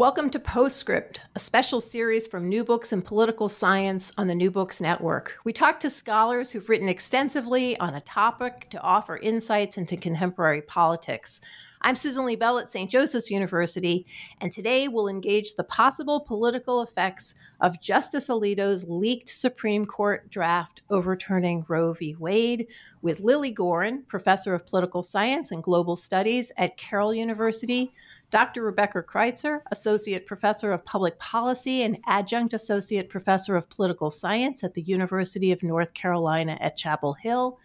Welcome to Postscript, a special series from New Books and Political Science on the New Books Network. We talk to scholars who've written extensively on a topic to offer insights into contemporary politics. I'm Susan Liebell at St. Joseph's University, and today we'll engage the possible political effects of Justice Alito's leaked Supreme Court draft overturning Roe v. Wade with Lilly Goren, professor of political science and global studies at Carroll University, Dr. Rebecca Kreitzer, associate professor of public policy and adjunct associate professor of political science at the University of North Carolina at Chapel Hill.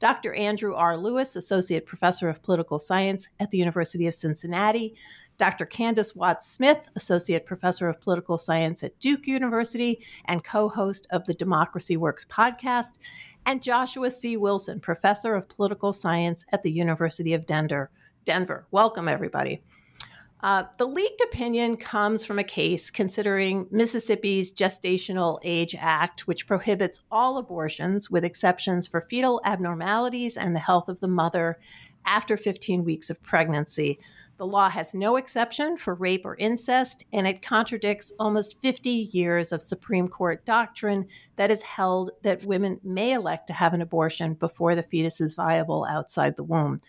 Dr. Andrew R. Lewis, Associate Professor of Political Science at the University of Cincinnati, Dr. Candis Watts Smith, Associate Professor of Political Science at Duke University and co host of the Democracy Works podcast, and Joshua C. Wilson, Professor of Political Science at the University of Denver. Denver. Welcome, everybody. Uh, the leaked opinion comes from a case considering Mississippi's Gestational Age Act, which prohibits all abortions with exceptions for fetal abnormalities and the health of the mother after 15 weeks of pregnancy. The law has no exception for rape or incest, and it contradicts almost 50 years of Supreme Court doctrine that has held that women may elect to have an abortion before the fetus is viable outside the womb.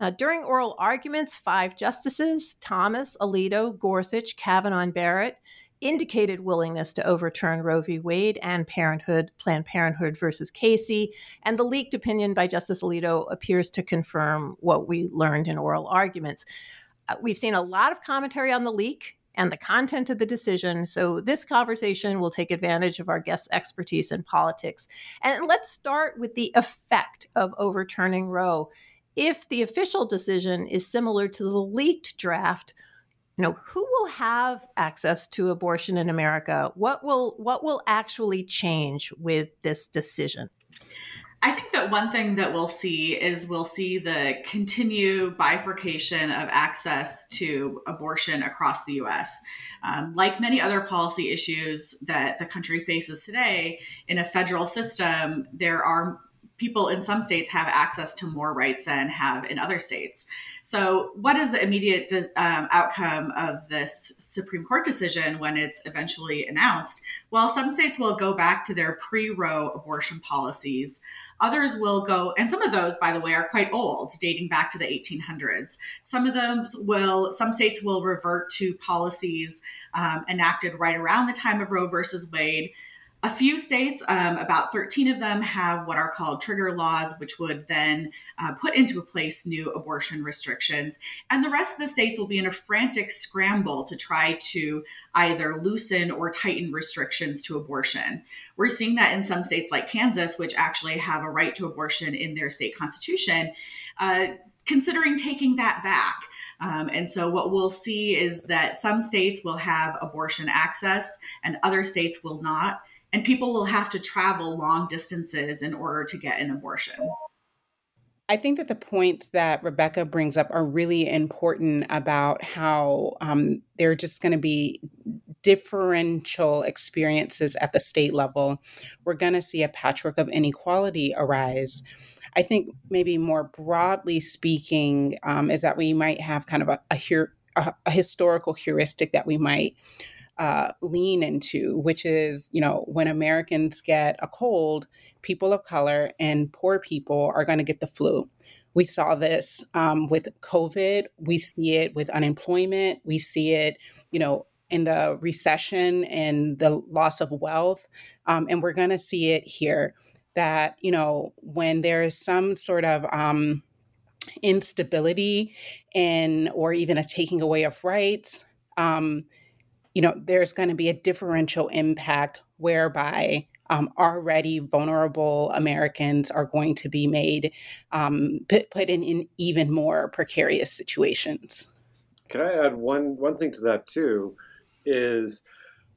Uh, during oral arguments, five justices, Thomas, Alito, Gorsuch, Kavanaugh, and Barrett, indicated willingness to overturn Roe v. Wade and Parenthood, Planned Parenthood versus Casey. And the leaked opinion by Justice Alito appears to confirm what we learned in oral arguments. Uh, we've seen a lot of commentary on the leak and the content of the decision. So, this conversation will take advantage of our guest's expertise in politics. And let's start with the effect of overturning Roe if the official decision is similar to the leaked draft, you know, who will have access to abortion in America? What will what will actually change with this decision? I think that one thing that we'll see is we'll see the continued bifurcation of access to abortion across the US. Um, like many other policy issues that the country faces today, in a federal system, there are people in some states have access to more rights than have in other states. So, what is the immediate um, outcome of this Supreme Court decision when it's eventually announced? Well, some states will go back to their pre Roe abortion policies. Others will go, and some of those, by the way, are quite old, dating back to the 1800s. Some of them will, some states will revert to policies um, enacted right around the time of Roe versus Wade. A few states, um, about 13 of them, have what are called trigger laws, which would then uh, put into place new abortion restrictions. And the rest of the states will be in a frantic scramble to try to either loosen or tighten restrictions to abortion. We're seeing that in some states like Kansas, which actually have a right to abortion in their state constitution. Uh, considering taking that back. Um, and so, what we'll see is that some states will have abortion access and other states will not and people will have to travel long distances in order to get an abortion. I think that the points that Rebecca brings up are really important about how um, there are just going to be differential experiences at the state level. We're going to see a patchwork of inequality arise. I think maybe more broadly speaking, um, is that we might have kind of a, a, a historical heuristic that we might uh, lean into, which is, you know, when Americans get a cold, people of color and poor people are going to get the flu. We saw this um, with COVID. We see it with unemployment. We see it, you know, in the recession and the loss of wealth. Um, and we're going to see it here that, you know, when there is some sort of um, instability in, or even a taking away of rights, um, you know, there's going to be a differential impact whereby um, already vulnerable Americans are going to be made um, put, put in, in even more precarious situations. Can I add one one thing to that too? Is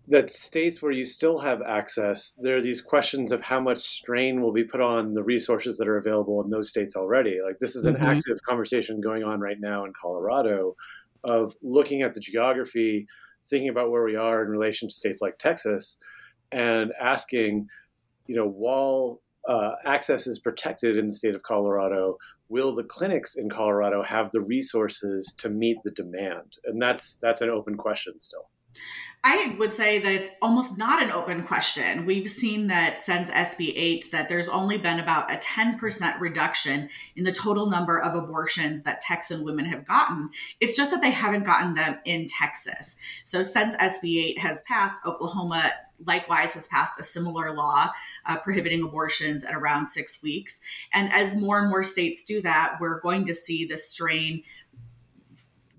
that states where you still have access, there are these questions of how much strain will be put on the resources that are available in those states already. Like this is an mm-hmm. active conversation going on right now in Colorado of looking at the geography, thinking about where we are in relation to states like Texas, and asking, you know, while uh, access is protected in the state of Colorado, will the clinics in Colorado have the resources to meet the demand? And that's that's an open question still. I would say that it's almost not an open question. We've seen that since SB 8 that there's only been about a 10% reduction in the total number of abortions that Texan women have gotten. It's just that they haven't gotten them in Texas. So since SB 8 has passed, Oklahoma likewise has passed a similar law uh, prohibiting abortions at around six weeks. And as more and more states do that, we're going to see this strain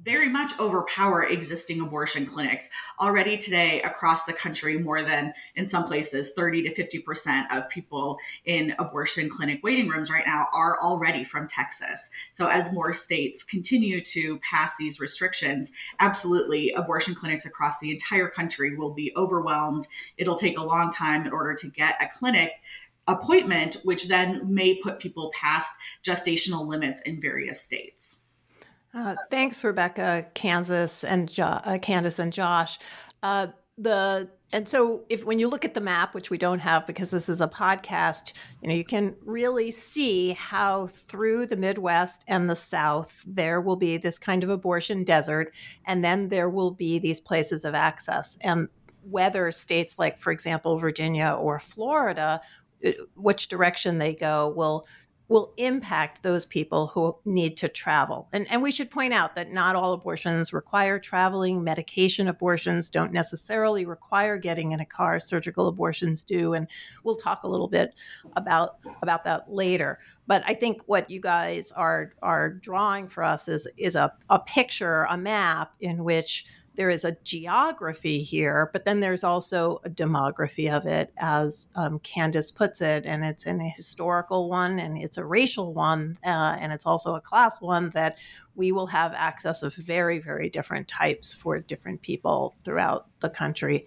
very much overpower existing abortion clinics. Already today, across the country, more than in some places, 30 to 50% of people in abortion clinic waiting rooms right now are already from Texas. So, as more states continue to pass these restrictions, absolutely, abortion clinics across the entire country will be overwhelmed. It'll take a long time in order to get a clinic appointment, which then may put people past gestational limits in various states. Uh, thanks, Rebecca, Kansas, and jo- uh, Candis and Josh. Uh, the and so if when you look at the map, which we don't have because this is a podcast, you know you can really see how through the Midwest and the South there will be this kind of abortion desert, and then there will be these places of access. And whether states like, for example, Virginia or Florida uh, which direction they go will will impact those people who need to travel. And, and we should point out that not all abortions require traveling. Medication abortions don't necessarily require getting in a car. Surgical abortions do. And we'll talk a little bit about, about that later. But I think what you guys are, are drawing for us is, is a, a picture, a map in which there is a geography here, but then there's also a demography of it, as um, Candis puts it, and it's an historical one and it's a racial one, uh, and it's also a class one that we will have access of very, very different types for different people throughout the country.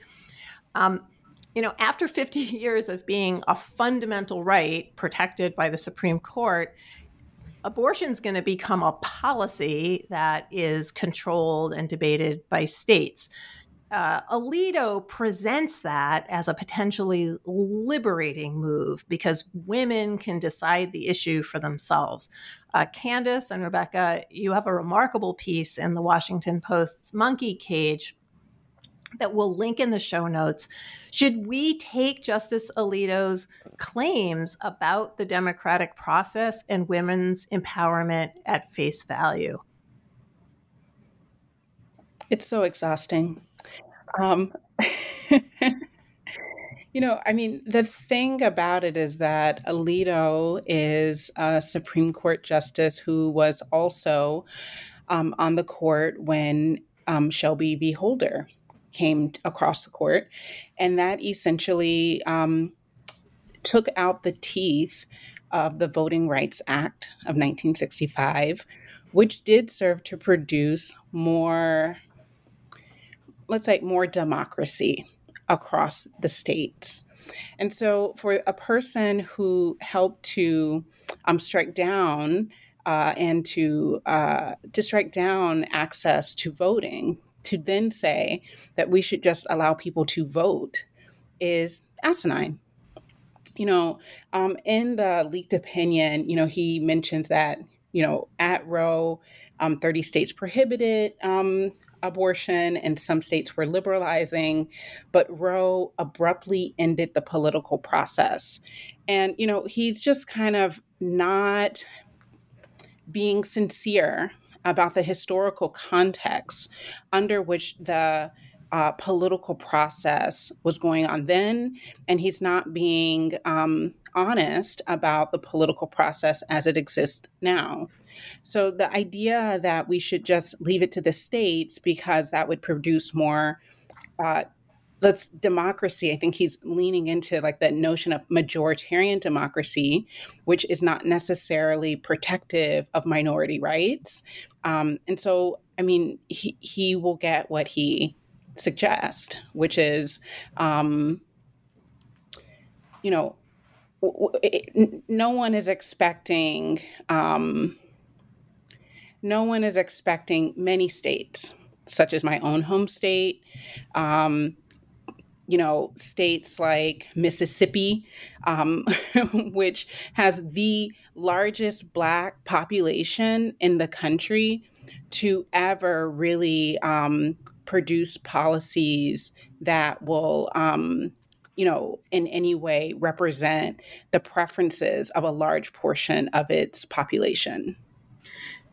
Um, you know, after 50 years of being a fundamental right protected by the Supreme Court, abortion is going to become a policy that is controlled and debated by states. Uh, Alito presents that as a potentially liberating move because women can decide the issue for themselves. Uh, Candis and Rebecca, you have a remarkable piece in the Washington Post's Monkey Cage that we'll link in the show notes. Should we take Justice Alito's claims about the democratic process and women's empowerment at face value? It's so exhausting. Um, you know, I mean, the thing about it is that Alito is a Supreme Court justice who was also um, on the court when um, Shelby v. Holder came across the court, and that essentially um, took out the teeth of the Voting Rights Act of 1965, which did serve to produce more, let's say, more democracy across the states. And so, for a person who helped to um, strike down uh, and to uh, to strike down access to voting to then say that we should just allow people to vote is asinine. You know, um, in the leaked opinion, you know, he mentions that, you know, at Roe, um, 30 states prohibited um, abortion and some states were liberalizing, but Roe abruptly ended the political process. And, you know, he's just kind of not being sincere about the historical context under which the uh, political process was going on then, and he's not being um, honest about the political process as it exists now. So the idea that we should just leave it to the states because that would produce more uh, let's democracy i think he's leaning into like that notion of majoritarian democracy which is not necessarily protective of minority rights. Um, and so i mean he, he will get what he suggests which is um, you know it, no one is expecting um, no one is expecting many states such as my own home state um, you know, states like Mississippi, um, which has the largest Black population in the country, to ever really um, produce policies that will, um, you know, in any way represent the preferences of a large portion of its population.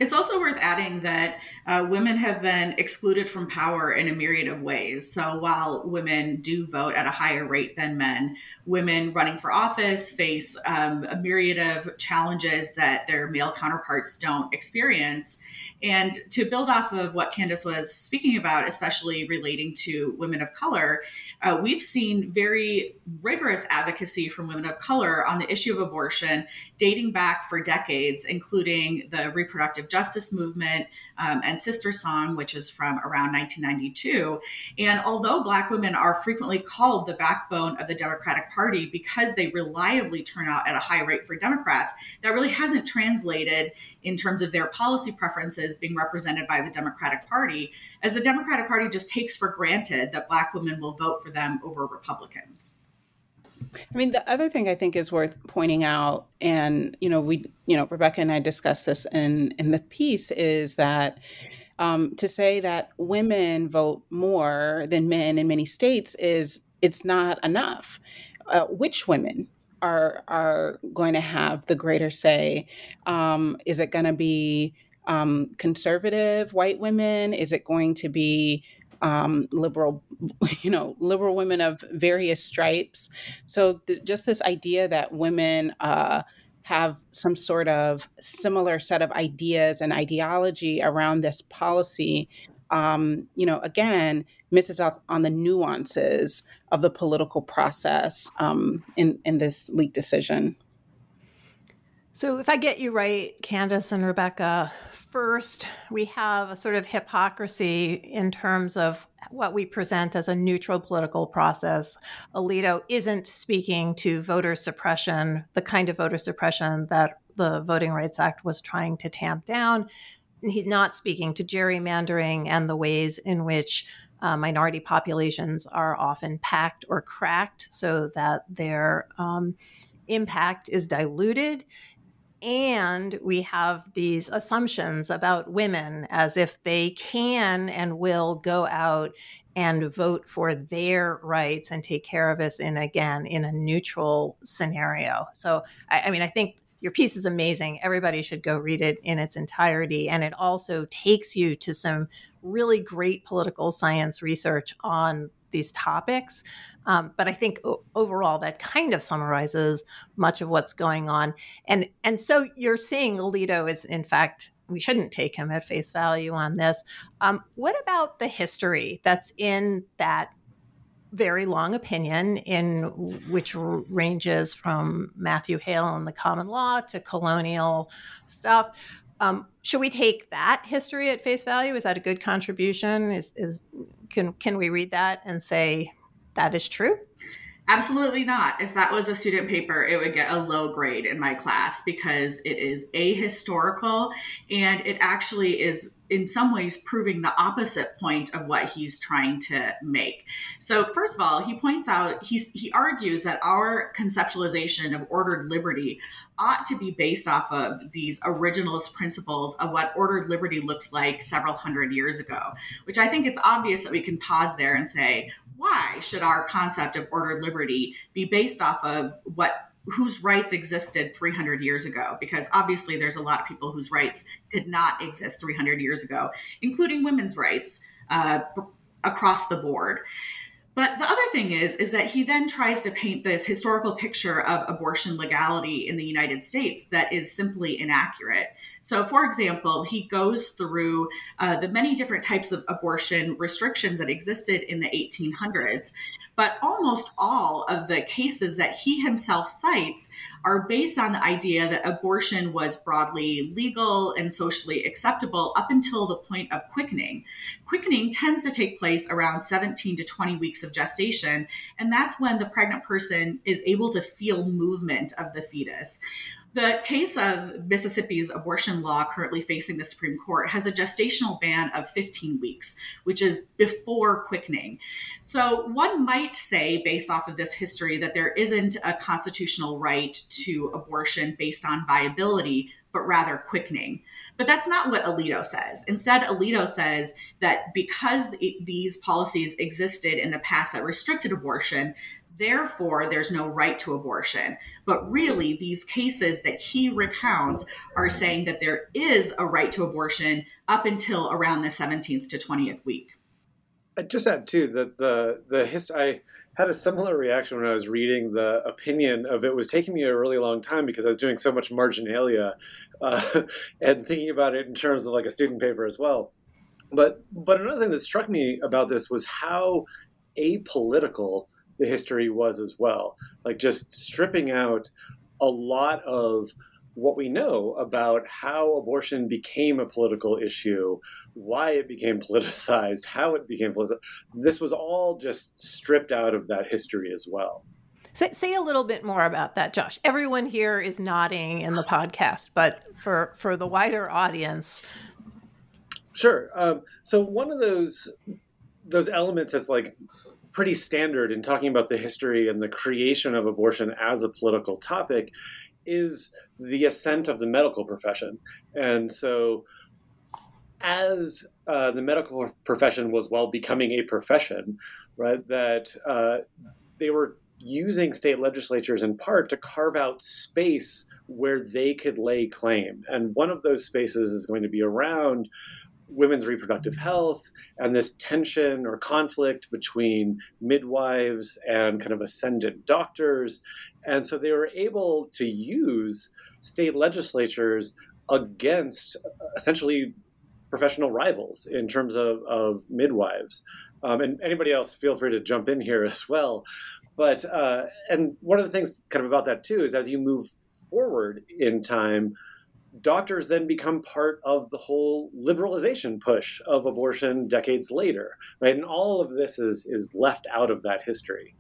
It's also worth adding that uh, women have been excluded from power in a myriad of ways. So while women do vote at a higher rate than men, women running for office face um, a myriad of challenges that their male counterparts don't experience. And to build off of what Candis was speaking about, especially relating to women of color, uh, we've seen very rigorous advocacy from women of color on the issue of abortion dating back for decades, including the reproductive justice movement um, and SisterSong, which is from around 1992. And although Black women are frequently called the backbone of the Democratic Party because they reliably turn out at a high rate for Democrats, that really hasn't translated in terms of their policy preferences being represented by the Democratic Party, as the Democratic Party just takes for granted that Black women will vote for them over Republicans. I mean, the other thing I think is worth pointing out, and you know, we, you know, Rebecca and I discussed this in in the piece, is that um, to say that women vote more than men in many states is it's not enough. Uh, which women are are going to have the greater say? Um, is it going to be um, conservative white women? Is it going to be um, liberal, you know, liberal women of various stripes? So th- just this idea that women uh, have some sort of similar set of ideas and ideology around this policy um, you know, again, misses out on the nuances of the political process um, in in this leak decision. So, if I get you right, Candis and Rebecca, first we have a sort of hypocrisy in terms of what we present as a neutral political process. Alito isn't speaking to voter suppression, the kind of voter suppression that the Voting Rights Act was trying to tamp down. He's not speaking to gerrymandering and the ways in which uh, minority populations are often packed or cracked so that their um, impact is diluted and we have these assumptions about women as if they can and will go out and vote for their rights and take care of us in again in a neutral scenario so I, I mean i think your piece is amazing. Everybody should go read it in its entirety. And it also takes you to some really great political science research on these topics. Um, but I think o- overall that kind of summarizes much of what's going on. And and so you're seeing Alito is in fact we shouldn't take him at face value on this. Um, what about the history that's in that very long opinion in which ranges from Matthew Hale and the common law to colonial stuff. Um, should we take that history at face value? Is that a good contribution? Is, is can can we read that and say that is true? Absolutely not. If that was a student paper, it would get a low grade in my class because it is ahistorical and it actually is in some ways proving the opposite point of what he's trying to make. So first of all, he points out he's he argues that our conceptualization of ordered liberty ought to be based off of these originalist principles of what ordered liberty looked like several hundred years ago, which I think it's obvious that we can pause there and say, why should our concept of ordered liberty be based off of what whose rights existed 300 years ago? Because obviously there's a lot of people whose rights did not exist 300 years ago including women's rights uh, across the board but the other thing is, is that he then tries to paint this historical picture of abortion legality in the United States that is simply inaccurate. So, for example, he goes through uh, the many different types of abortion restrictions that existed in the 1800s, but almost all of the cases that he himself cites are based on the idea that abortion was broadly legal and socially acceptable up until the point of quickening. Quickening tends to take place around 17 to 20 weeks of gestation, and that's when the pregnant person is able to feel movement of the fetus. The case of Mississippi's abortion law currently facing the Supreme Court has a gestational ban of 15 weeks, which is before quickening. So one might say, based off of this history, that there isn't a constitutional right to abortion based on viability, but rather quickening. But that's not what Alito says. Instead, Alito says that because these policies existed in the past that restricted abortion, Therefore, there's no right to abortion. But really, these cases that he recounts are saying that there is a right to abortion up until around the 17th to 20th week. I just add too that the the history. I had a similar reaction when I was reading the opinion of it was taking me a really long time because I was doing so much marginalia uh, and thinking about it in terms of like a student paper as well. But but another thing that struck me about this was how apolitical the history was as well. Like just stripping out a lot of what we know about how abortion became a political issue, why it became politicized, how it became politicized. This was all just stripped out of that history as well. Say, say a little bit more about that, Josh. Everyone here is nodding in the podcast, but for for the wider audience, sure. Um, so one of those those elements is like pretty standard in talking about the history and the creation of abortion as a political topic is the ascent of the medical profession. And so, as uh, the medical profession was well becoming a profession, right, that uh, they were using state legislatures in part to carve out space where they could lay claim. And one of those spaces is going to be around women's reproductive health and this tension or conflict between midwives and kind of ascendant doctors. And so they were able to use state legislatures against essentially professional rivals in terms of, of midwives. Um, and anybody else, feel free to jump in here as well. But, uh, and one of the things kind of about that too is as you move forward in time, doctors then become part of the whole liberalization push of abortion decades later, right? And all of this is is left out of that history.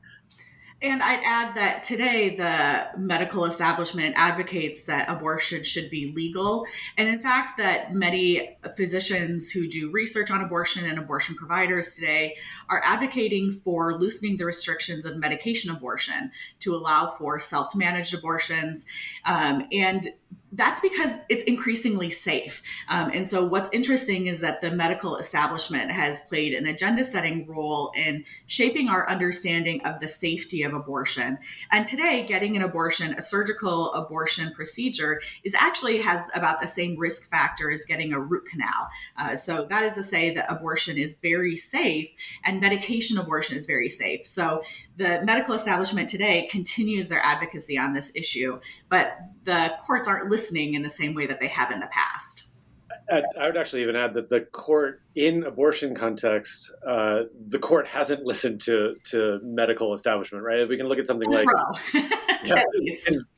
And I'd add that today the medical establishment advocates that abortion should be legal. And in fact, that many physicians who do research on abortion and abortion providers today are advocating for loosening the restrictions of medication abortion to allow for self managed abortions. Um, and that's because it's increasingly safe. Um, and so, what's interesting is that the medical establishment has played an agenda setting role in shaping our understanding of the safety of abortion. And today, getting an abortion, a surgical abortion procedure, is actually has about the same risk factor as getting a root canal. Uh, so, that is to say that abortion is very safe and medication abortion is very safe. So, the medical establishment today continues their advocacy on this issue, but the courts aren't listening in the same way that they have in the past. I would actually even add that the court, in abortion context, uh, the court hasn't listened to to medical establishment, right? We can look at something like yeah,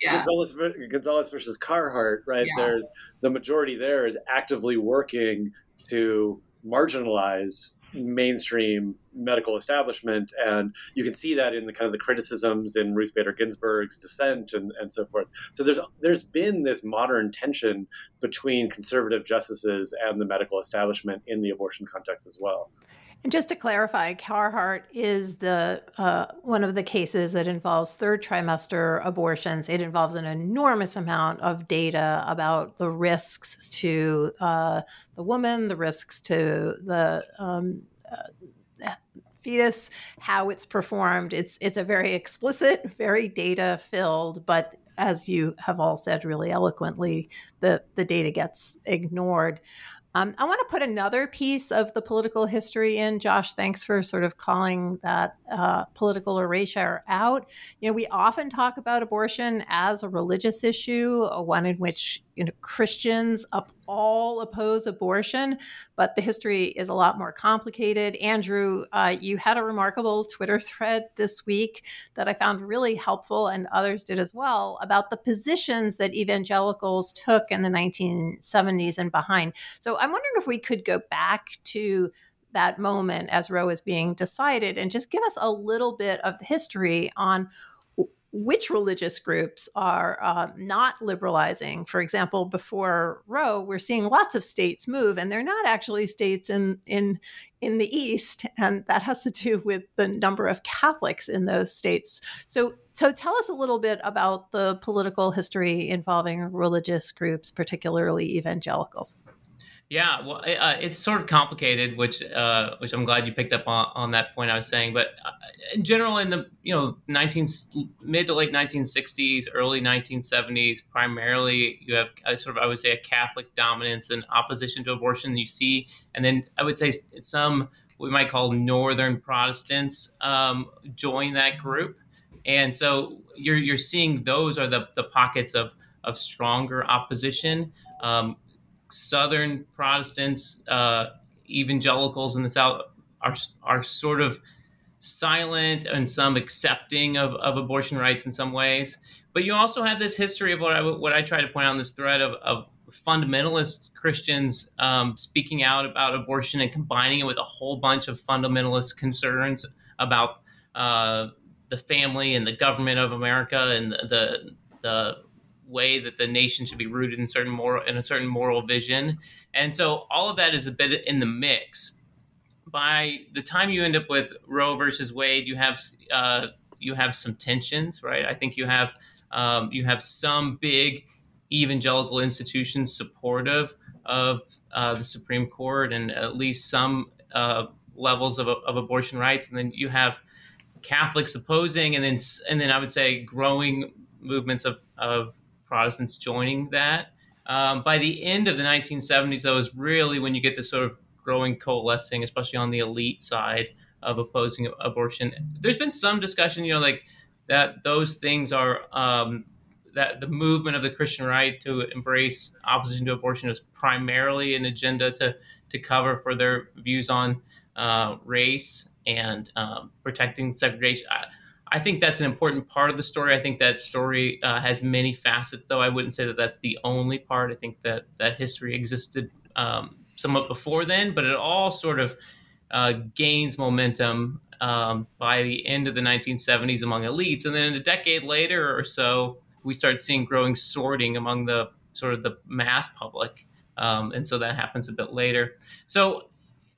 yeah. Gonzales, Gonzales, versus Carhart, right? Yeah. There's the majority there is actively working to marginalize mainstream medical establishment and you can see that in the kind of the criticisms in Ruth Bader Ginsburg's dissent and, and so forth. So there's there's been this modern tension between conservative justices and the medical establishment in the abortion context as well and just to clarify, Carhart is the uh, one of the cases that involves third trimester abortions. It involves an enormous amount of data about the risks to uh, the woman, the risks to the um, uh, fetus, how it's performed. It's it's a very explicit, very data filled, but as you have all said really eloquently, the the data gets ignored. Um, I want to put another piece of the political history in. Josh, thanks for sort of calling that uh, political erasure out. You know, we often talk about abortion as a religious issue, one in which you know, Christians up all oppose abortion, but the history is a lot more complicated. Andrew, uh, you had a remarkable Twitter thread this week that I found really helpful, and others did as well, about the positions that evangelicals took in the 1970s and behind. So I'm wondering if we could go back to that moment as Roe is being decided and just give us a little bit of the history on which religious groups are uh, not liberalizing. For example, before Roe, we're seeing lots of states move, and they're not actually states in in in the East, and that has to do with the number of Catholics in those states. So, so tell us a little bit about the political history involving religious groups, particularly evangelicals. Yeah, well, uh, it's sort of complicated, which uh, which I'm glad you picked up on, on that point I was saying. But uh, in general, in the you know 19 mid to late 1960s, early 1970s, primarily you have a sort of I would say a Catholic dominance and opposition to abortion. You see, and then I would say some we might call Northern Protestants um, join that group, and so you're you're seeing those are the the pockets of of stronger opposition. Um, Southern Protestants, uh, evangelicals in the South are are sort of silent and some accepting of, of abortion rights in some ways. But you also have this history of what I what I try to point out in this thread of, of fundamentalist Christians um, speaking out about abortion and combining it with a whole bunch of fundamentalist concerns about uh, the family and the government of America and the the way that the nation should be rooted in certain moral in a certain moral vision. And so all of that is a bit in the mix. By the time you end up with Roe versus Wade, you have uh, you have some tensions, right? I think you have um, you have some big evangelical institutions supportive of uh, the Supreme Court and at least some uh, levels of, of abortion rights, and then you have Catholics opposing, and then and then I would say growing movements of, of Protestants joining that. Um, by the end of the 1970s, though, is really when you get this sort of growing coalescing, especially on the elite side of opposing abortion. There's been some discussion, you know, like that those things are um, that the movement of the Christian right to embrace opposition to abortion is primarily an agenda to to cover for their views on uh, race and um, protecting segregation. I, I think that's an important part of the story. I think that story uh, has many facets, though I wouldn't say that that's the only part. I think that that history existed um, somewhat before then, but it all sort of uh, gains momentum um, by the end of the 1970s among elites, and then a decade later or so, we start seeing growing sorting among the sort of the mass public. Um, and so that happens a bit later. So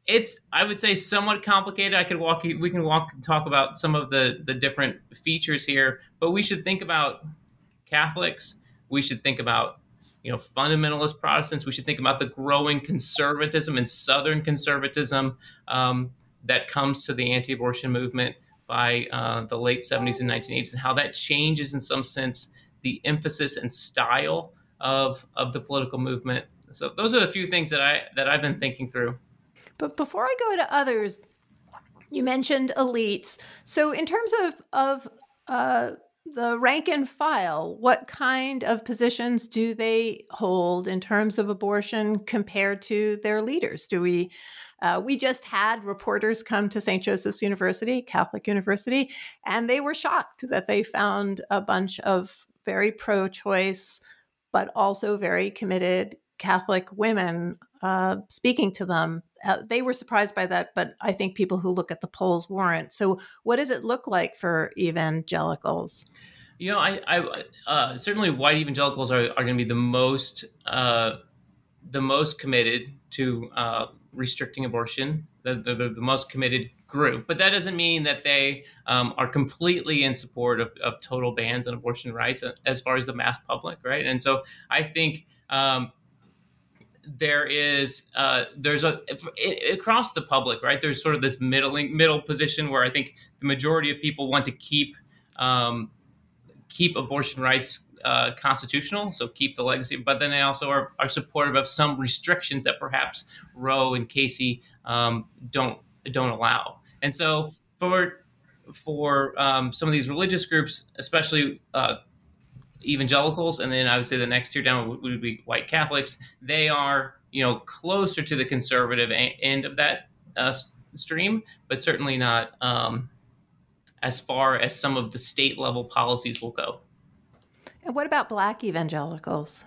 it's I would say somewhat complicated. I could walk we can walk talk about some of the the different features here, but we should think about Catholics. We should think about you know fundamentalist Protestants. We should think about the growing conservatism and Southern conservatism um, that comes to the anti-abortion movement by uh, the late 70s and 1980s, and how that changes in some sense the emphasis and style of of the political movement. So those are the few things that I that I've been thinking through. But before I go to others, you mentioned elites. So in terms of of uh, the rank and file, what kind of positions do they hold in terms of abortion compared to their leaders? Do we? Uh, we just had reporters come to St. Joseph's University, Catholic University, and they were shocked that they found a bunch of very pro-choice, but also very committed Catholic women uh, speaking to them. Uh, they were surprised by that, but I think people who look at the polls weren't. So, what does it look like for evangelicals? You know, I, I uh, certainly white evangelicals are, are going to be the most uh, the most committed to uh, restricting abortion, the, the, the, most committed group. But that doesn't mean that they um, are completely in support of, of total bans on abortion rights uh, as far as the mass public, right? And so I think um, there is uh, there's a it, across the public right there's sort of this middling middle position where I think the majority of people want to keep um, keep abortion rights uh, constitutional, so keep the legacy. But then they also are, are supportive of some restrictions that perhaps Roe and Casey um, don't don't allow. And so for for um, some of these religious groups, especially uh, evangelicals, and then I would say the next tier down would, be white Catholics. They are you know closer to the conservative a- end of that uh, stream, but certainly not um, as far as some of the state level policies will go. And what about Black evangelicals?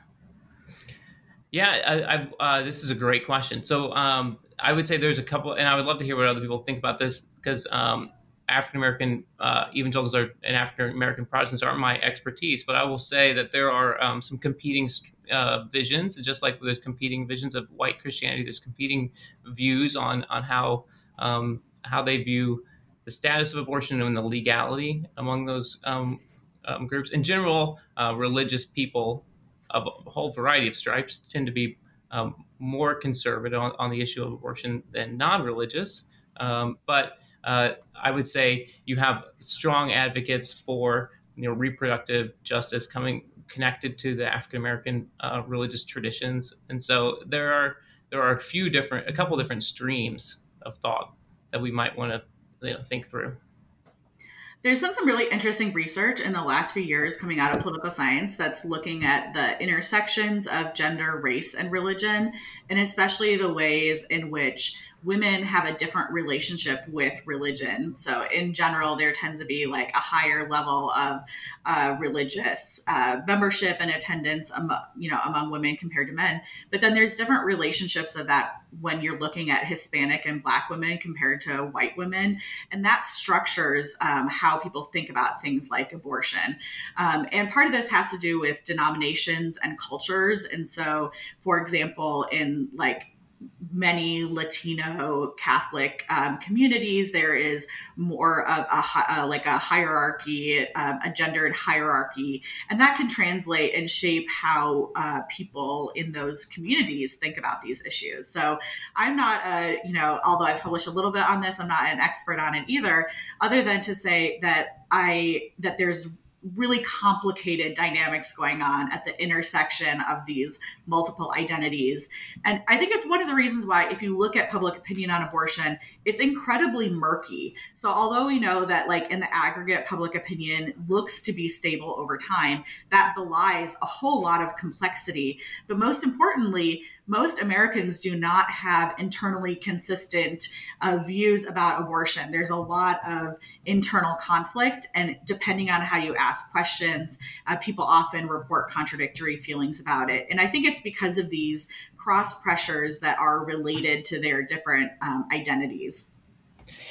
Yeah, I, I, uh, this is a great question. So um, I would say there's a couple, and I would love to hear what other people think about this because um, African American uh, evangelicals are, and African American Protestants aren't my expertise, but I will say that there are um, some competing uh, visions, just like there's competing visions of white Christianity. There's competing views on on how um, how they view the status of abortion and the legality among those um, um, groups. In general, uh, religious people of a whole variety of stripes tend to be um, more conservative on, on, the issue of abortion than non-religious. Um, but uh, I would say you have strong advocates for you know reproductive justice coming connected to the African American uh, religious traditions, and so there are there are a few different, a couple different streams of thought that we might want to you know, think through. There's been some really interesting research in the last few years coming out of political science that's looking at the intersections of gender, race, and religion, and especially the ways in which women have a different relationship with religion. So, in general, there tends to be like a higher level of uh, religious uh, membership and attendance, among, you know, among women compared to men. But then there's different relationships of that when you're looking at Hispanic and Black women compared to white women, and that structures um, how people think about things like abortion. Um, and part of this has to do with denominations and cultures. And so, for example, in like many Latino Catholic um, communities, there is more of a uh, like a hierarchy, um, a gendered hierarchy, and that can translate and shape how uh, people in those communities think about these issues. So I'm not a you know, although I've published a little bit on this, I'm not an expert on it either. Other than to say that I that there's really complicated dynamics going on at the intersection of these multiple identities. And I think it's one of the reasons why, if you look at public opinion on abortion, it's incredibly murky. So, although we know that, like, in the aggregate, public opinion looks to be stable over time, that belies a whole lot of complexity. But most importantly, most Americans do not have internally consistent uh, views about abortion. There's a lot of internal conflict, and depending on how you ask questions, uh, people often report contradictory feelings about it. And I think it's because of these cross pressures that are related to their different um, identities.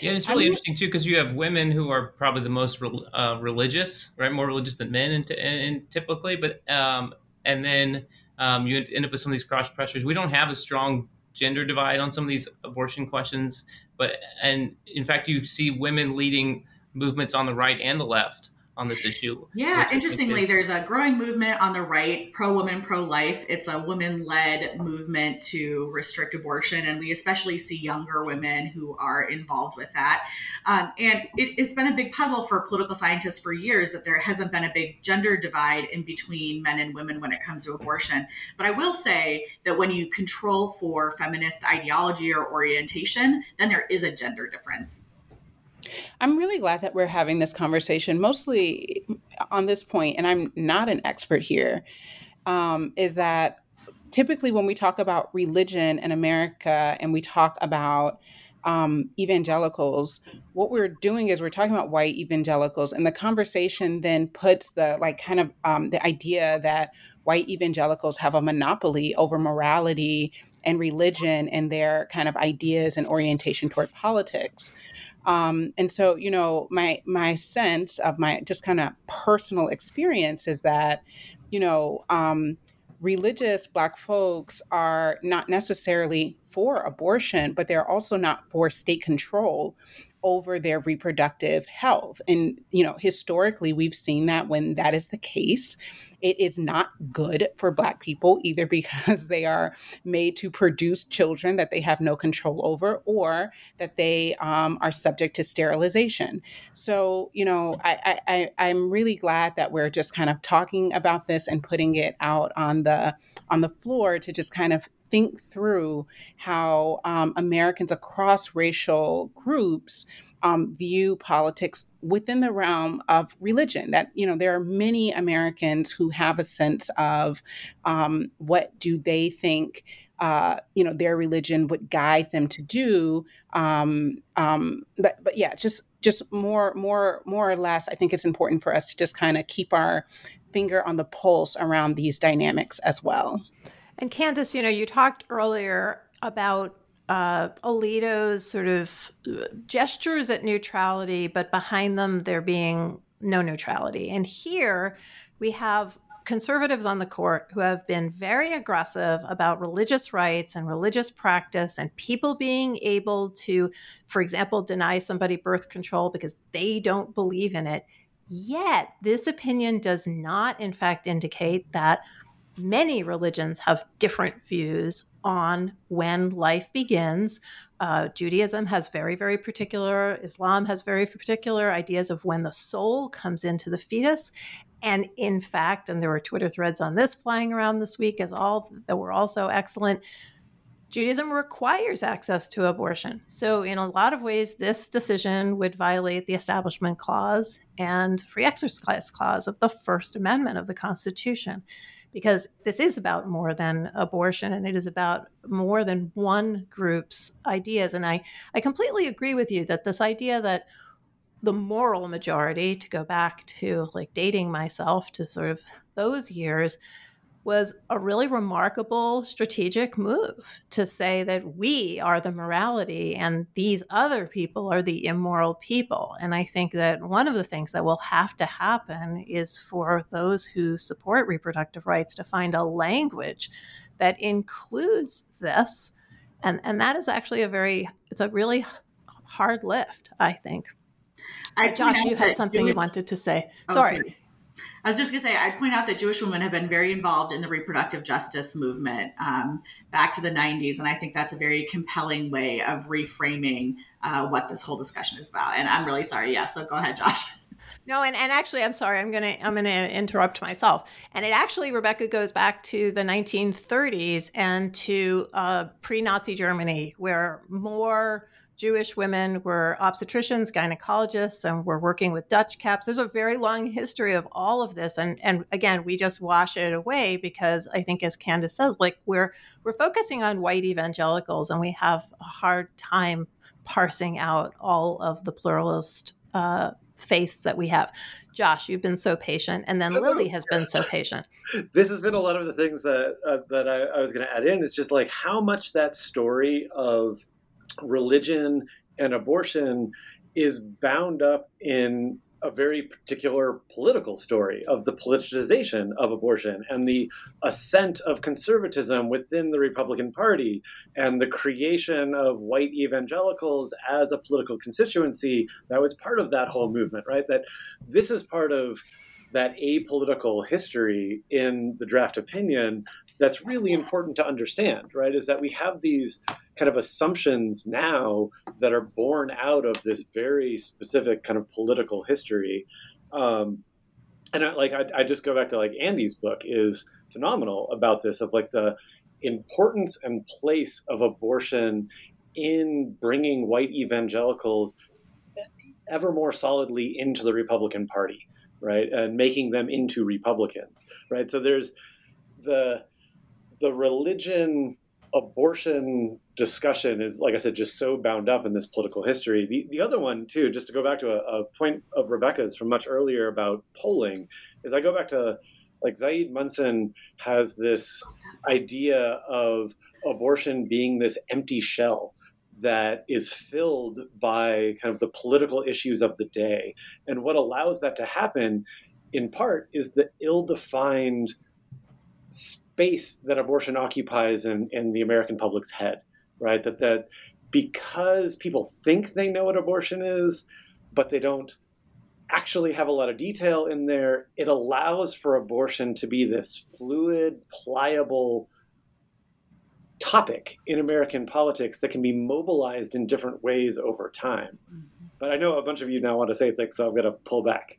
Yeah, it's really interesting too because you have women who are probably the most uh, religious, right? More religious than men, and typically, but um, and then um, you end up with some of these cross pressures. We don't have a strong gender divide on some of these abortion questions, but and in fact, you see women leading movements on the right and the left on this issue. Yeah, interestingly, is... there's a growing movement on the right, pro woman, pro life. It's a women led movement to restrict abortion, and we especially see younger women who are involved with that. Um, and it, has been a big puzzle for political scientists for years that there hasn't been a big gender divide in between men and women when it comes to abortion. But I will say that when you control for feminist ideology or orientation, then there is a gender difference. I'm really glad that we're having this conversation, mostly on this point, and I'm not an expert here. Um, is that typically when we talk about religion in America and we talk about um, evangelicals, what we're doing is we're talking about white evangelicals, and the conversation then puts the like kind of um, the idea that white evangelicals have a monopoly over morality and religion and their kind of ideas and orientation toward politics. Um, and so, you know, my my sense of my just kind of personal experience is that, you know, um, religious Black folks are not necessarily for abortion, but they're also not for state control over their reproductive health. And, you know, historically, we've seen that when that is the case, it is not good for Black people, either because they are made to produce children that they have no control over or that they um, are subject to sterilization. So, you know, I, I, I'm really glad that we're just kind of talking about this and putting it out on the on the floor to just kind of think through how um, Americans across racial groups um, view politics within the realm of religion. That you know there are many Americans who have a sense of um, what do they think. Uh, you know their religion would guide them to do, um, um, but but yeah, just just more more more or less. I think it's important for us to just kind of keep our finger on the pulse around these dynamics as well. And Candis, you know, you talked earlier about uh, Alito's sort of uh, gestures at neutrality, but behind them there being no neutrality. And here we have conservatives on the court who have been very aggressive about religious rights and religious practice and people being able to, for example, deny somebody birth control because they don't believe in it. Yet, this opinion does not, in fact, indicate that many religions have different views on when life begins. Uh, Judaism has very, very particular, Islam has very particular ideas of when the soul comes into the fetus. And in fact, and there were Twitter threads on this flying around this week as all that were also excellent. Judaism requires access to abortion. So, in a lot of ways, this decision would violate the Establishment Clause and Free Exercise Clause of the First Amendment of the Constitution because this is about more than abortion and it is about more than one group's ideas. And I, I completely agree with you that this idea that the moral majority, to go back to like dating myself to sort of those years, was a really remarkable strategic move to say that we are the morality and these other people are the immoral people. And I think that one of the things that will have to happen is for those who support reproductive rights to find a language that includes this. And, and that is actually a very, it's a really hard lift, I think. I, Josh, you had something you wanted to say. Oh, sorry. sorry. I was just going to say, I'd point out that Jewish women have been very involved in the reproductive justice movement um, back to the 90s. And I think that's a very compelling way of reframing uh, what this whole discussion is about. And I'm really sorry. Yeah. So go ahead, Josh. No, and, and actually, I'm sorry. I'm gonna I'm gonna interrupt myself. And it actually, Rebecca, goes back to the 1930s and to uh, pre-Nazi Germany, where more Jewish women were obstetricians, gynecologists, and were working with Dutch caps. There's a very long history of all of this, and and again, we just wash it away because I think, as Candis says, like we're we're focusing on white evangelicals, and we have a hard time parsing out all of the pluralist uh, faiths that we have. Josh, you've been so patient, and then Lilly has been so patient. this has been a lot of the things that uh, that I, I was going to add in. It's just like how much that story of religion and abortion is bound up in a very particular political story of the politicization of abortion and the ascent of conservatism within the Republican Party and the creation of white evangelicals as a political constituency that was part of that whole movement, right? That this is part of that apolitical history in the draft opinion that's really important to understand, right? Is that we have these kind of assumptions now that are born out of this very specific kind of political history. Um, and I, like I, I just go back to like Andy's book is phenomenal about this of like the importance and place of abortion in bringing white evangelicals ever more solidly into the Republican Party, right, and making them into Republicans, right. So there's the the religion abortion discussion is, like I said, just so bound up in this political history. The, the other one, too, just to go back to a, a point of Rebecca's from much earlier about polling, is I go back to like Ziad Munson has this idea of abortion being this empty shell that is filled by kind of the political issues of the day. And what allows that to happen, in part, is the ill defined space that abortion occupies in, in the American public's head, right? That that because people think they know what abortion is, but they don't actually have a lot of detail in there, it allows for abortion to be this fluid, pliable topic in American politics that can be mobilized in different ways over time. Mm-hmm. But I know a bunch of you now want to say things, so I'm going to pull back.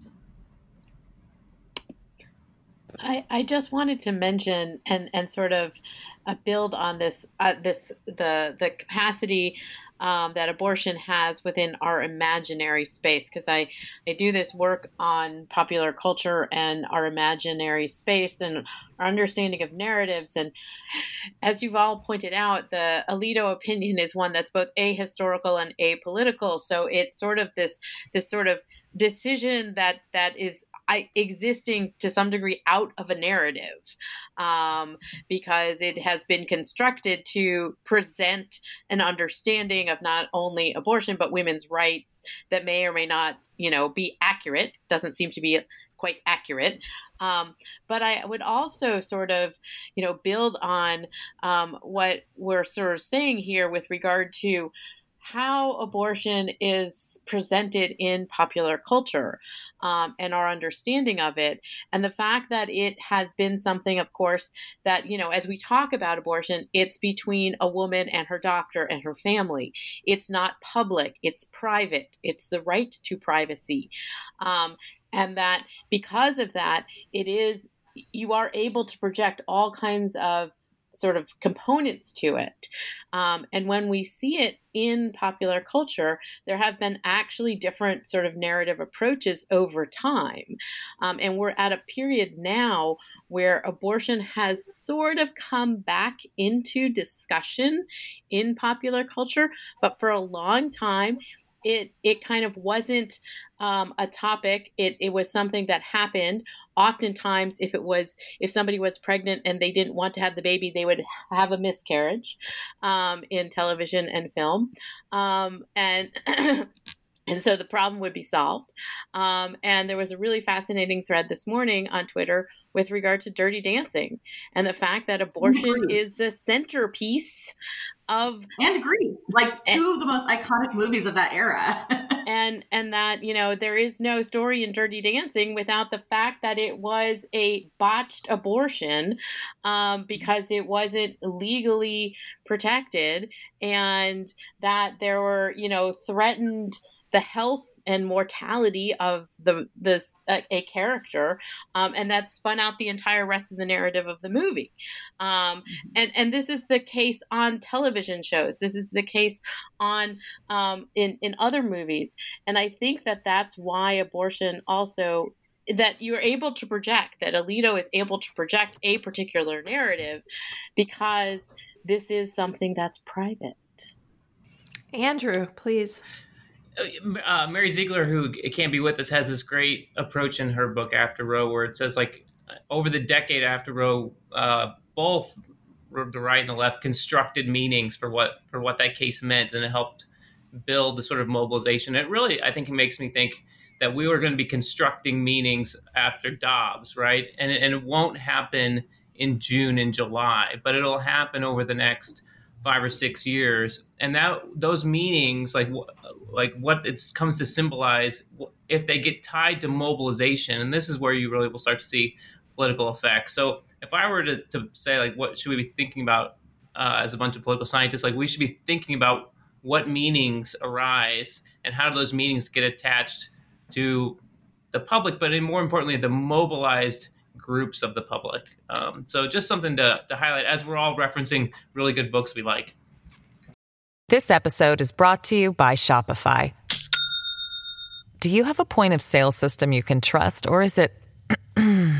I, I just wanted to mention and, and sort of uh, build on this uh, this the the capacity um, that abortion has within our imaginary space because I, I do this work on popular culture and our imaginary space and our understanding of narratives. And as you've all pointed out the alito opinion is one that's both ahistorical and apolitical. So it's sort of this this sort of decision that that is I, existing to some degree out of a narrative um, because it has been constructed to present an understanding of not only abortion but women's rights that may or may not you know be accurate. Doesn't seem to be quite accurate. Um, but I would also sort of, you know, build on um, what we're sort of saying here with regard to how abortion is presented in popular culture um, and our understanding of it. And the fact that it has been something, of course, that, you know, as we talk about abortion, it's between a woman and her doctor and her family. It's not public, it's private, it's the right to privacy. Um, and that because of that, it is you are able to project all kinds of sort of components to it. Um, and when we see it in popular culture, there have been actually different sort of narrative approaches over time. Um, and we're at a period now where abortion has sort of come back into discussion in popular culture, but for a long time, it it kind of wasn't um, a topic. It, it was something that happened. Oftentimes, if it was if somebody was pregnant and they didn't want to have the baby, they would have a miscarriage um, in television and film, um, and. And so the problem would be solved. Um, and there was a really fascinating thread this morning on Twitter with regard to dirty dancing and the fact that abortion is the centerpiece of and Grease, like two of the most iconic movies of that era. and and that you know there is no story in Dirty Dancing without the fact that it was a botched abortion um, because it wasn't legally protected, and that there were you know threatened the health and mortality of the this uh, a character, um, and that spun out the entire rest of the narrative of the movie. Um, mm-hmm. and and this is the case on television shows. This is the case on um, in in other movies, and I think that that's why abortion also that you're able to project that Alito is able to project a particular narrative because this is something that's private. Andrew, please uh, Mary Ziegler, who can't be with us, has this great approach in her book After Roe, where it says like over the decade after Roe, uh, both the right and the left constructed meanings for what for what that case meant, and it helped build the sort of mobilization. It really, I think, it makes me think that we were going to be constructing meanings after Dobbs, right? And and it won't happen in June and July, but it'll happen over the next five or six years and that those meanings like like what it comes to symbolize if they get tied to mobilization and this is where you really will start to see political effects. So if i were to, to say like what should we be thinking about uh, as a bunch of political scientists like we should be thinking about what meanings arise and how do those meanings get attached to the public but more importantly the mobilized groups of the public. Um, so just something to, to highlight as we're all referencing really good books we like. This episode is brought to you by Shopify. Do you have a point of sale system you can trust, or is it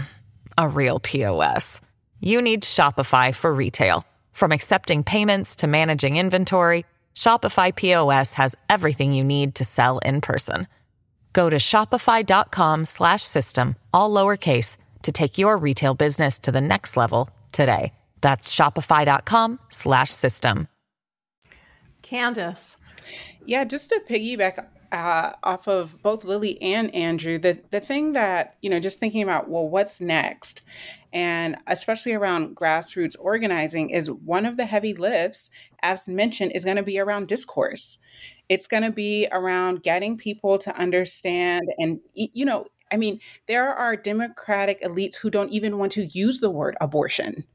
a real POS? You need Shopify for retail. From accepting payments to managing inventory, Shopify POS has everything you need to sell in person. Go to shopify.com/system all lowercase to take your retail business to the next level today. That's shopify.com slash system. Candis. Yeah, just to piggyback uh, off of both Lilly and Andrew, the, the thing that, you know, just thinking about, well, what's next? and especially around grassroots organizing is one of the heavy lifts as mentioned is going to be around discourse it's going to be around getting people to understand and you know i mean there are democratic elites who don't even want to use the word abortion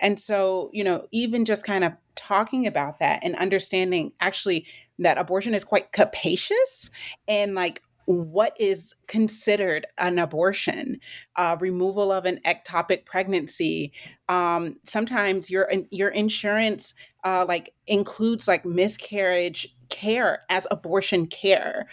and so, you know, even just kind of talking about that and understanding actually that abortion is quite capacious and like what is considered an abortion, uh, removal of an ectopic pregnancy. Um, sometimes your your insurance uh, like includes like miscarriage care as abortion care.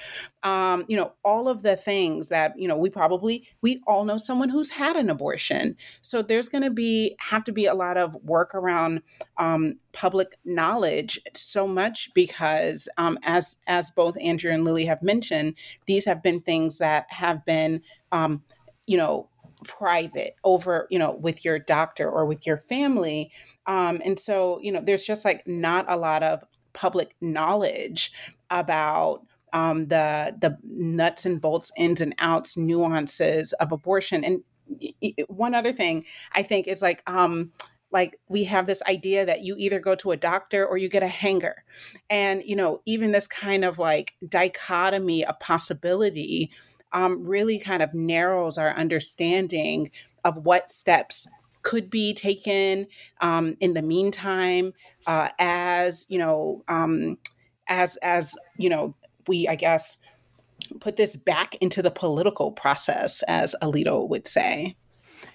Um, you know all of the things that you know we probably we all know someone who's had an abortion. So there's going to be have to be a lot of work around um, public knowledge so much because um, as as both andrew and lilly have mentioned these have been things that have been um, you know private over you know with your doctor or with your family um and so you know there's just like not a lot of public knowledge about um, the the nuts and bolts, ins and outs, nuances of abortion. And one other thing I think is like um, like we have this idea that you either go to a doctor or you get a hanger, and you know even this kind of like dichotomy of possibility um, really kind of narrows our understanding of what steps could be taken um, in the meantime uh, as you know um, as as you know we i guess put this back into the political process as alito would say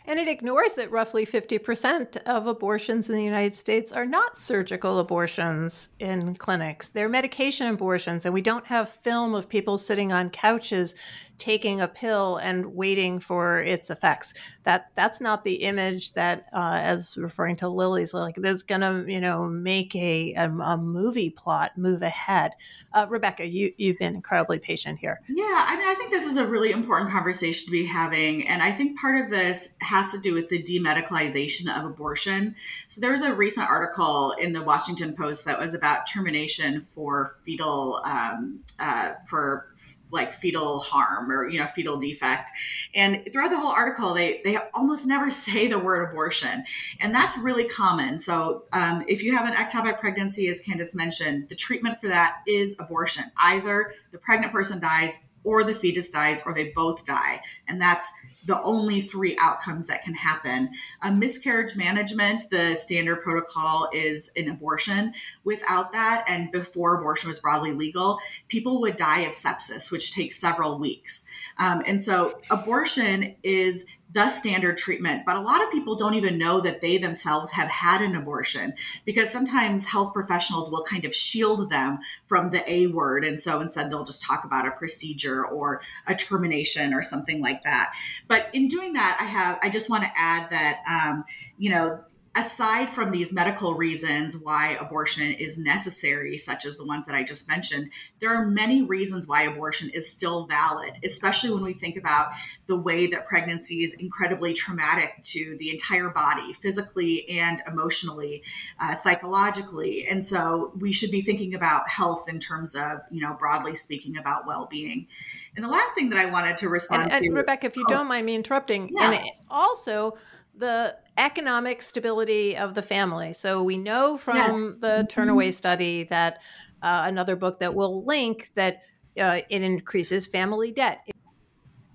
and it ignores that roughly 50% of abortions in the United States are not surgical abortions in clinics. They're medication abortions. And we don't have film of people sitting on couches taking a pill and waiting for its effects. That That's not the image that, uh, as referring to Lilly's, like that's going to, you know, make a, a, a, movie plot move ahead. Uh, Rebecca, you, you've been incredibly patient here. Yeah, I mean, I think this is a really important conversation to be having. And I think part of this has to do with the demedicalization of abortion. So there was a recent article in the Washington Post that was about termination for fetal um, uh, for like fetal harm or you know fetal defect. And throughout the whole article they they almost never say the word abortion. And that's really common. So um, if you have an ectopic pregnancy as candis mentioned the treatment for that is abortion. Either the pregnant person dies or the fetus dies or they both die. And that's the only three outcomes that can happen. A miscarriage management, the standard protocol is an abortion. Without that, and before abortion was broadly legal, people would die of sepsis, which takes several weeks. Um, and so, abortion is the standard treatment. But a lot of people don't even know that they themselves have had an abortion because sometimes health professionals will kind of shield them from the A word. And so instead, they'll just talk about a procedure or a termination or something like that. But in doing that, I have, I just want to add that, um, you know, aside from these medical reasons why abortion is necessary, such as the ones that I just mentioned, there are many reasons why abortion is still valid, especially when we think about the way that pregnancy is incredibly traumatic to the entire body, physically and emotionally, uh, psychologically. And so we should be thinking about health in terms of, you know, broadly speaking about well being. And the last thing that I wanted to respond and, to. Rebecca, if you oh, don't mind me interrupting, yeah. and also, the economic stability of the family. So we know from yes. the mm-hmm. Turnaway study that uh, another book that we'll link that uh, it increases family debt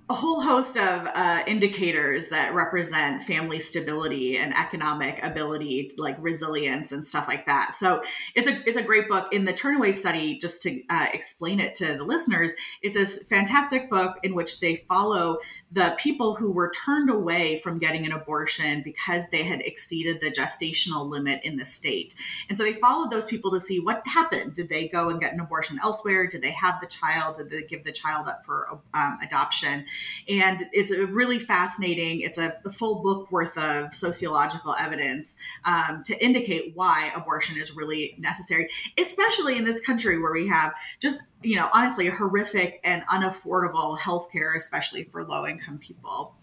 a whole host of uh, indicators that represent family stability and economic ability, like resilience and stuff like that. So it's a it's a great book. In the Turnaway study, just to uh, explain it to the listeners, it's a fantastic book in which they follow the people who were turned away from getting an abortion because they had exceeded the gestational limit in the state, and so they followed those people to see what happened. Did they go and get an abortion elsewhere? Did they have the child? Did they give the child up for um, adoption? And it's a really fascinating it's a full book worth of sociological evidence um, to indicate why abortion is really necessary especially in this country where we have just you know honestly horrific and unaffordable healthcare especially for low income people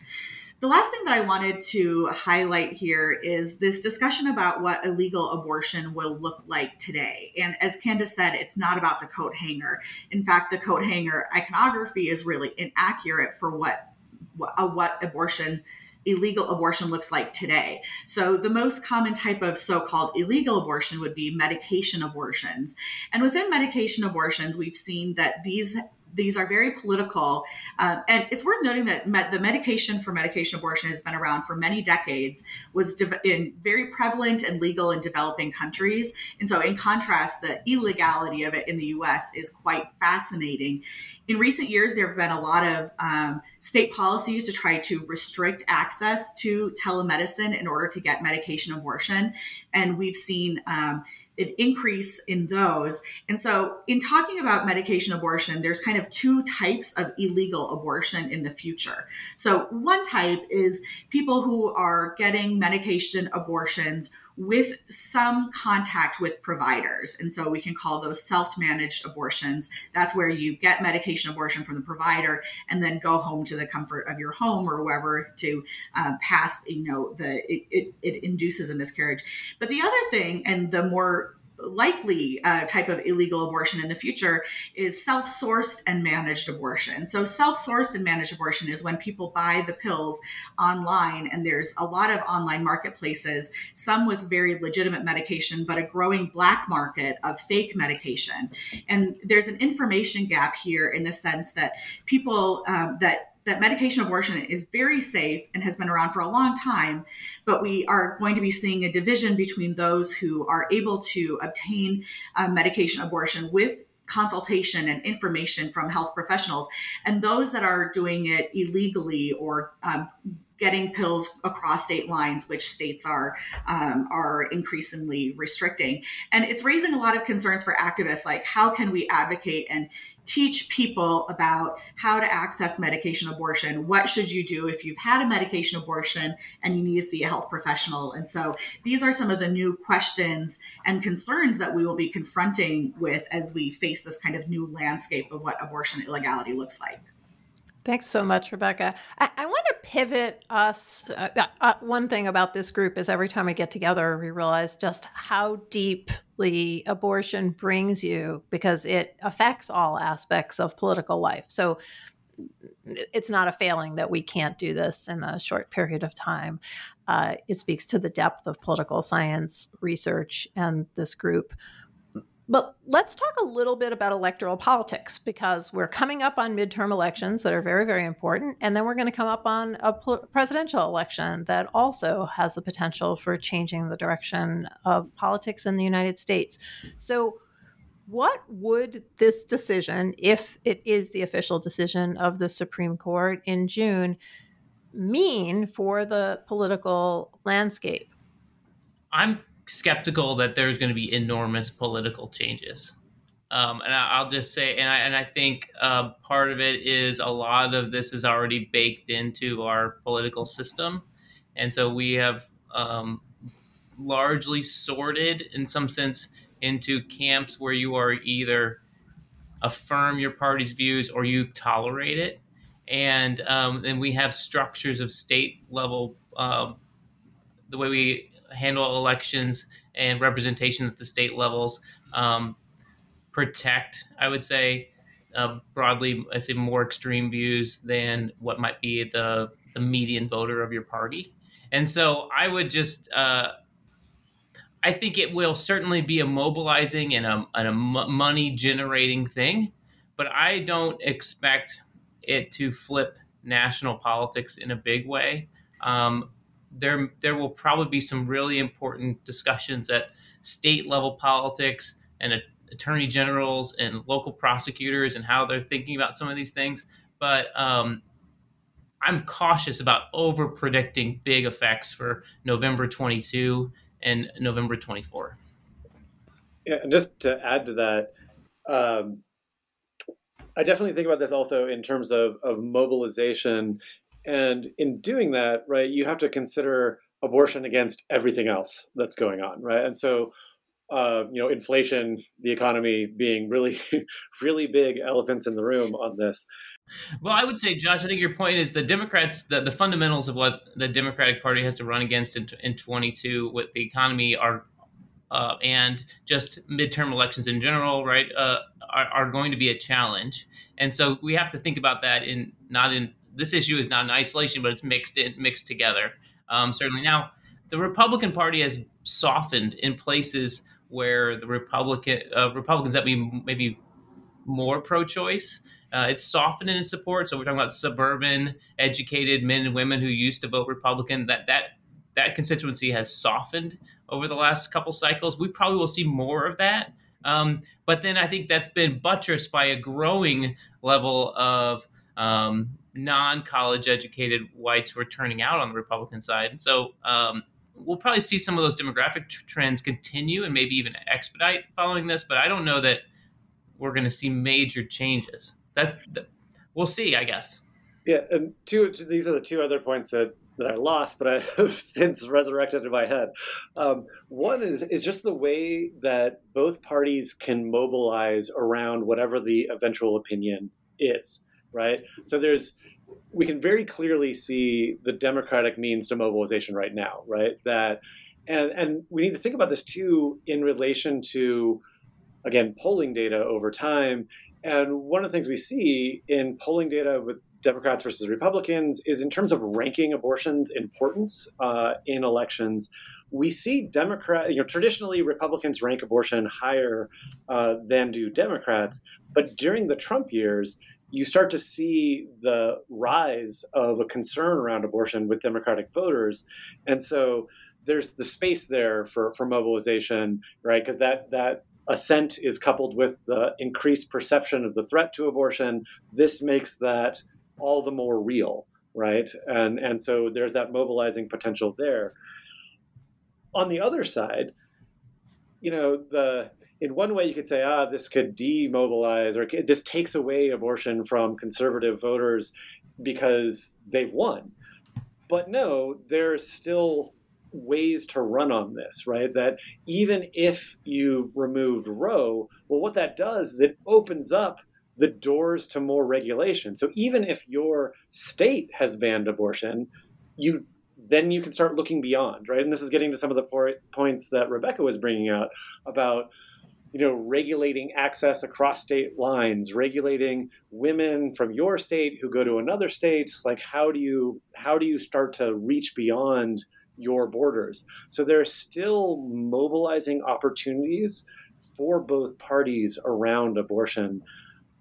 the last thing that I wanted to highlight here is this discussion about what illegal abortion will look like today. And as Candis said, it's not about the coat hanger. In fact, the coat hanger iconography is really inaccurate for what what, uh, abortion illegal abortion looks like today. So, the most common type of so called illegal abortion would be medication abortions. And within medication abortions, we've seen that these these are very political. Uh, and it's worth noting that med- the medication for medication abortion has been around for many decades, was de- in very prevalent and legal in developing countries. And so, in contrast, the illegality of it in the US is quite fascinating. In recent years, there have been a lot of um, state policies to try to restrict access to telemedicine in order to get medication abortion. And we've seen um, an increase in those. And so, in talking about medication abortion, there's kind of two types of illegal abortion in the future. So, one type is people who are getting medication abortions with some contact with providers. And so we can call those self managed abortions. That's where you get medication abortion from the provider and then go home to the comfort of your home or wherever to uh, pass, you know, the, it, it, it induces a miscarriage. But the other thing, and the more likely uh, type of illegal abortion in the future is self sourced and managed abortion. So, self sourced and managed abortion is when people buy the pills online, and there's a lot of online marketplaces, some with very legitimate medication, but a growing black market of fake medication. And there's an information gap here in the sense that people um, that that medication abortion is very safe and has been around for a long time, but we are going to be seeing a division between those who are able to obtain uh, medication abortion with consultation and information from health professionals and those that are doing it illegally or um, getting pills across state lines, which states are um, are increasingly restricting. And it's raising a lot of concerns for activists, like how can we advocate and teach people about how to access medication abortion? What should you do if you've had a medication abortion and you need to see a health professional? And so these are some of the new questions and concerns that we will be confronting with as we face this kind of new landscape of what abortion illegality looks like. Thanks so much, Rebecca. I, I want to pivot us. Uh, uh, uh, one thing about this group is every time we get together, we realize just how deeply abortion brings you because it affects all aspects of political life. So it's not a failing that we can't do this in a short period of time. Uh, it speaks to the depth of political science research and this group but let's talk a little bit about electoral politics because we're coming up on midterm elections that are very, very important. And then we're going to come up on a presidential election that also has the potential for changing the direction of politics in the United States. So, what would this decision, if it is the official decision of the Supreme Court in June, mean for the political landscape? I'm skeptical that there's going to be enormous political changes. Um, and I, will just say, and I and I think uh, part of it is a lot of this is already baked into our political system, and so we have um, largely sorted, in some sense, into camps where you are either affirm your party's views or you tolerate it, and um, then we have structures of state level. Uh, the way we handle elections and representation at the state levels, um, protect, I would say, uh, broadly, I say more extreme views than what might be the, the median voter of your party. And so I would just, uh, I think it will certainly be a mobilizing and a, and a money generating thing, but I don't expect it to flip national politics in a big way. Um, there there will probably be some really important discussions at state level politics and attorney generals and local prosecutors and how they're thinking about some of these things. But um, I'm cautious about over predicting big effects for November 22 and November 24. Yeah, and just to add to that, um, I definitely think about this also in terms of, of mobilization and in doing that, right, you have to consider abortion against everything else that's going on, right? And so, uh, you know, inflation, the economy being really, really big elephants in the room on this. Well, I would say, Josh, I think your point is the Democrats, the, the fundamentals of what the Democratic Party has to run against in, in 22 with the economy are, uh, and just midterm elections in general, right, uh, are, are going to be a challenge. And so we have to think about that in not in this issue is not in isolation, but it's mixed in, mixed together. Um, certainly now, the Republican Party has softened in places where the Republican uh, Republicans that be maybe more pro-choice. Uh, it's softened in support. So we're talking about suburban, educated men and women who used to vote Republican. That that that constituency has softened over the last couple cycles. We probably will see more of that. Um, but then I think that's been buttressed by a growing level of um, non-college educated whites who are turning out on the Republican side. And so um, we'll probably see some of those demographic t- trends continue and maybe even expedite following this. But I don't know that we're going to see major changes. That, that, we'll see, I guess. Yeah, and two. These are the two other points that that I lost, but I have since resurrected in my head. Um, one is is just the way that both parties can mobilize around whatever the eventual opinion is, right? So there's we can very clearly see the democratic means to mobilization right now, right? That and and we need to think about this too in relation to again polling data over time. And one of the things we see in polling data with Democrats versus Republicans is in terms of ranking abortion's importance uh, in elections. We see Democrat, you know, traditionally Republicans rank abortion higher uh, than do Democrats, but during the Trump years, you start to see the rise of a concern around abortion with Democratic voters, and so there's the space there for for mobilization, right? Because that that ascent is coupled with the increased perception of the threat to abortion. This makes that all the more real, right? And and so there's that mobilizing potential there. On the other side, you know, the in one way you could say, ah, this could demobilize or this takes away abortion from conservative voters because they've won. But no, there's still ways to run on this, right? That even if you've removed Roe, well, what that does is it opens up the doors to more regulation. So even if your state has banned abortion, you then you can start looking beyond, right? And this is getting to some of the po- points that Rebecca was bringing out about you know regulating access across state lines regulating women from your state who go to another state. Like how do you how do you start to reach beyond your borders? So there's still mobilizing opportunities for both parties around abortion.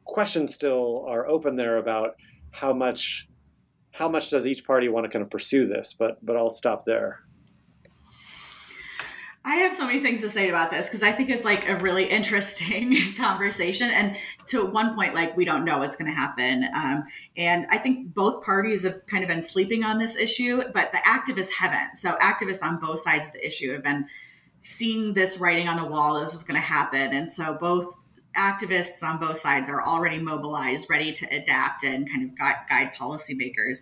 Questions still are open there about how much how much does each party want to kind of pursue this but but i'll stop there I have so many things to say about this because I think it's like a really interesting conversation. And to one point, like we don't know what's going to happen. Um, and I think both parties have kind of been sleeping on this issue, but the activists haven't. So activists on both sides of the issue have been seeing this writing on the wall. This is going to happen. And so both activists on both sides are already mobilized, ready to adapt and kind of guide, policymakers.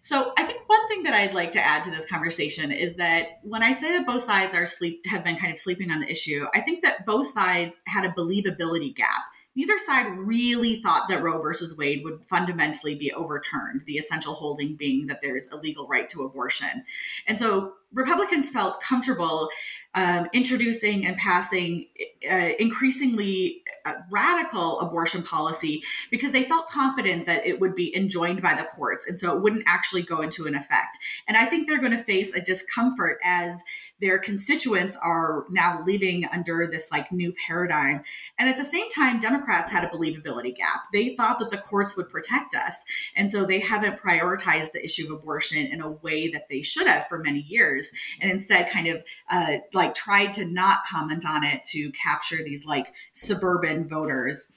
So I think one thing that I'd like to add to this conversation is that when I say that both sides are sleep have been kind of sleeping on the issue, I think that both sides had a believability gap. Neither side really thought that Roe versus Wade would fundamentally be overturned, the essential holding being that there's a legal right to abortion. And so Republicans felt comfortable um, introducing and passing uh, increasingly radical abortion policy because they felt confident that it would be enjoined by the courts and so it wouldn't actually go into an effect. And I think they're going to face a discomfort as their constituents are now living under this like new paradigm. And at the same time, Democrats had a believability gap. They thought that the courts would protect us. And so they haven't prioritized the issue of abortion in a way that they should have for many years. And instead, kind of uh, like tried to not comment on it to capture these like suburban voters.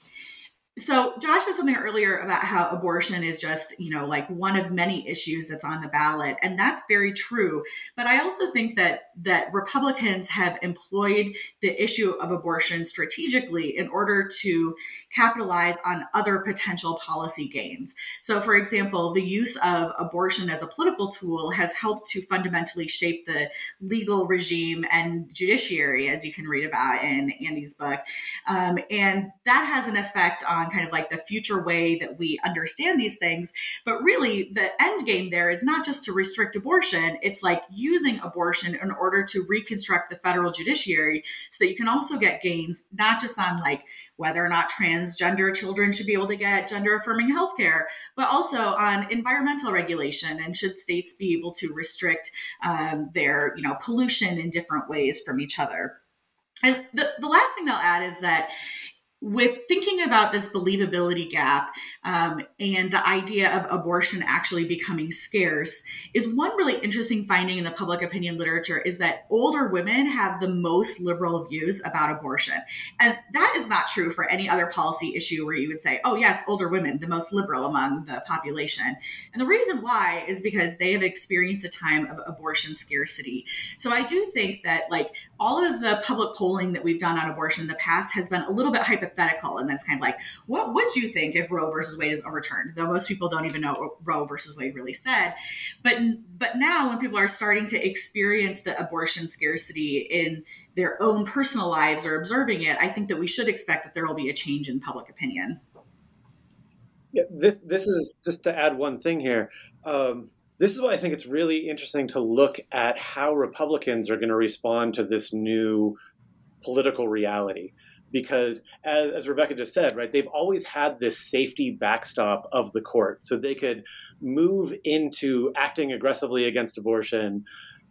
So Josh said something earlier about how abortion is just, you know, like one of many issues that's on the ballot and that's very true. But I also think that that Republicans have employed the issue of abortion strategically in order to capitalize on other potential policy gains. So for example, the use of abortion as a political tool has helped to fundamentally shape the legal regime and judiciary as you can read about in Andy's book. Um, and that has an effect on kind of like the future way that we understand these things. But really, the end game there is not just to restrict abortion, it's like using abortion in order to reconstruct the federal judiciary so that you can also get gains, not just on like whether or not transgender children should be able to get gender affirming health care, but also on environmental regulation and should states be able to restrict um, their you know pollution in different ways from each other. And the, the last thing I'll add is that with thinking about this believability gap um, and the idea of abortion actually becoming scarce is one really interesting finding in the public opinion literature is that older women have the most liberal views about abortion. And that is not true for any other policy issue where you would say oh yes older women the most liberal among the population. And the reason why is because they have experienced a time of abortion scarcity. So i do think that like all of the public polling that we've done on abortion in the past has been a little bit hypothetical hypothetical. And that's kind of like, what would you think if Roe versus Wade is overturned? Though most people don't even know what Roe versus Wade really said. But but now when people are starting to experience the abortion scarcity in their own personal lives or observing it, I think that we should expect that there will be a change in public opinion. Yeah, this this is just to add one thing here. Um, this is why I think it's really interesting to look at how Republicans are going to respond to this new political reality because as, as, rebecca just said right they've always had this safety backstop of the court so they could move into acting aggressively against abortion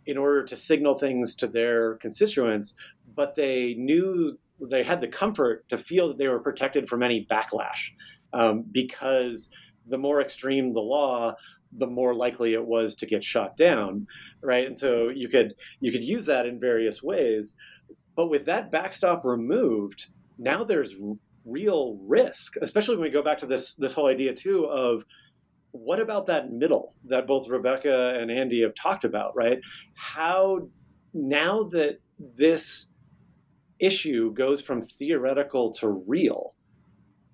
in order to signal things to their constituents but they knew they had the comfort to feel that they were protected from any backlash um, because the more extreme the law the more likely it was to get shot down right? And so you could you could use that in various ways but with that backstop removed, now there's real risk, especially when we go back to this this whole idea too of what about that middle that both Rebecca and Andy have talked about, right? How now that this issue goes from theoretical to real,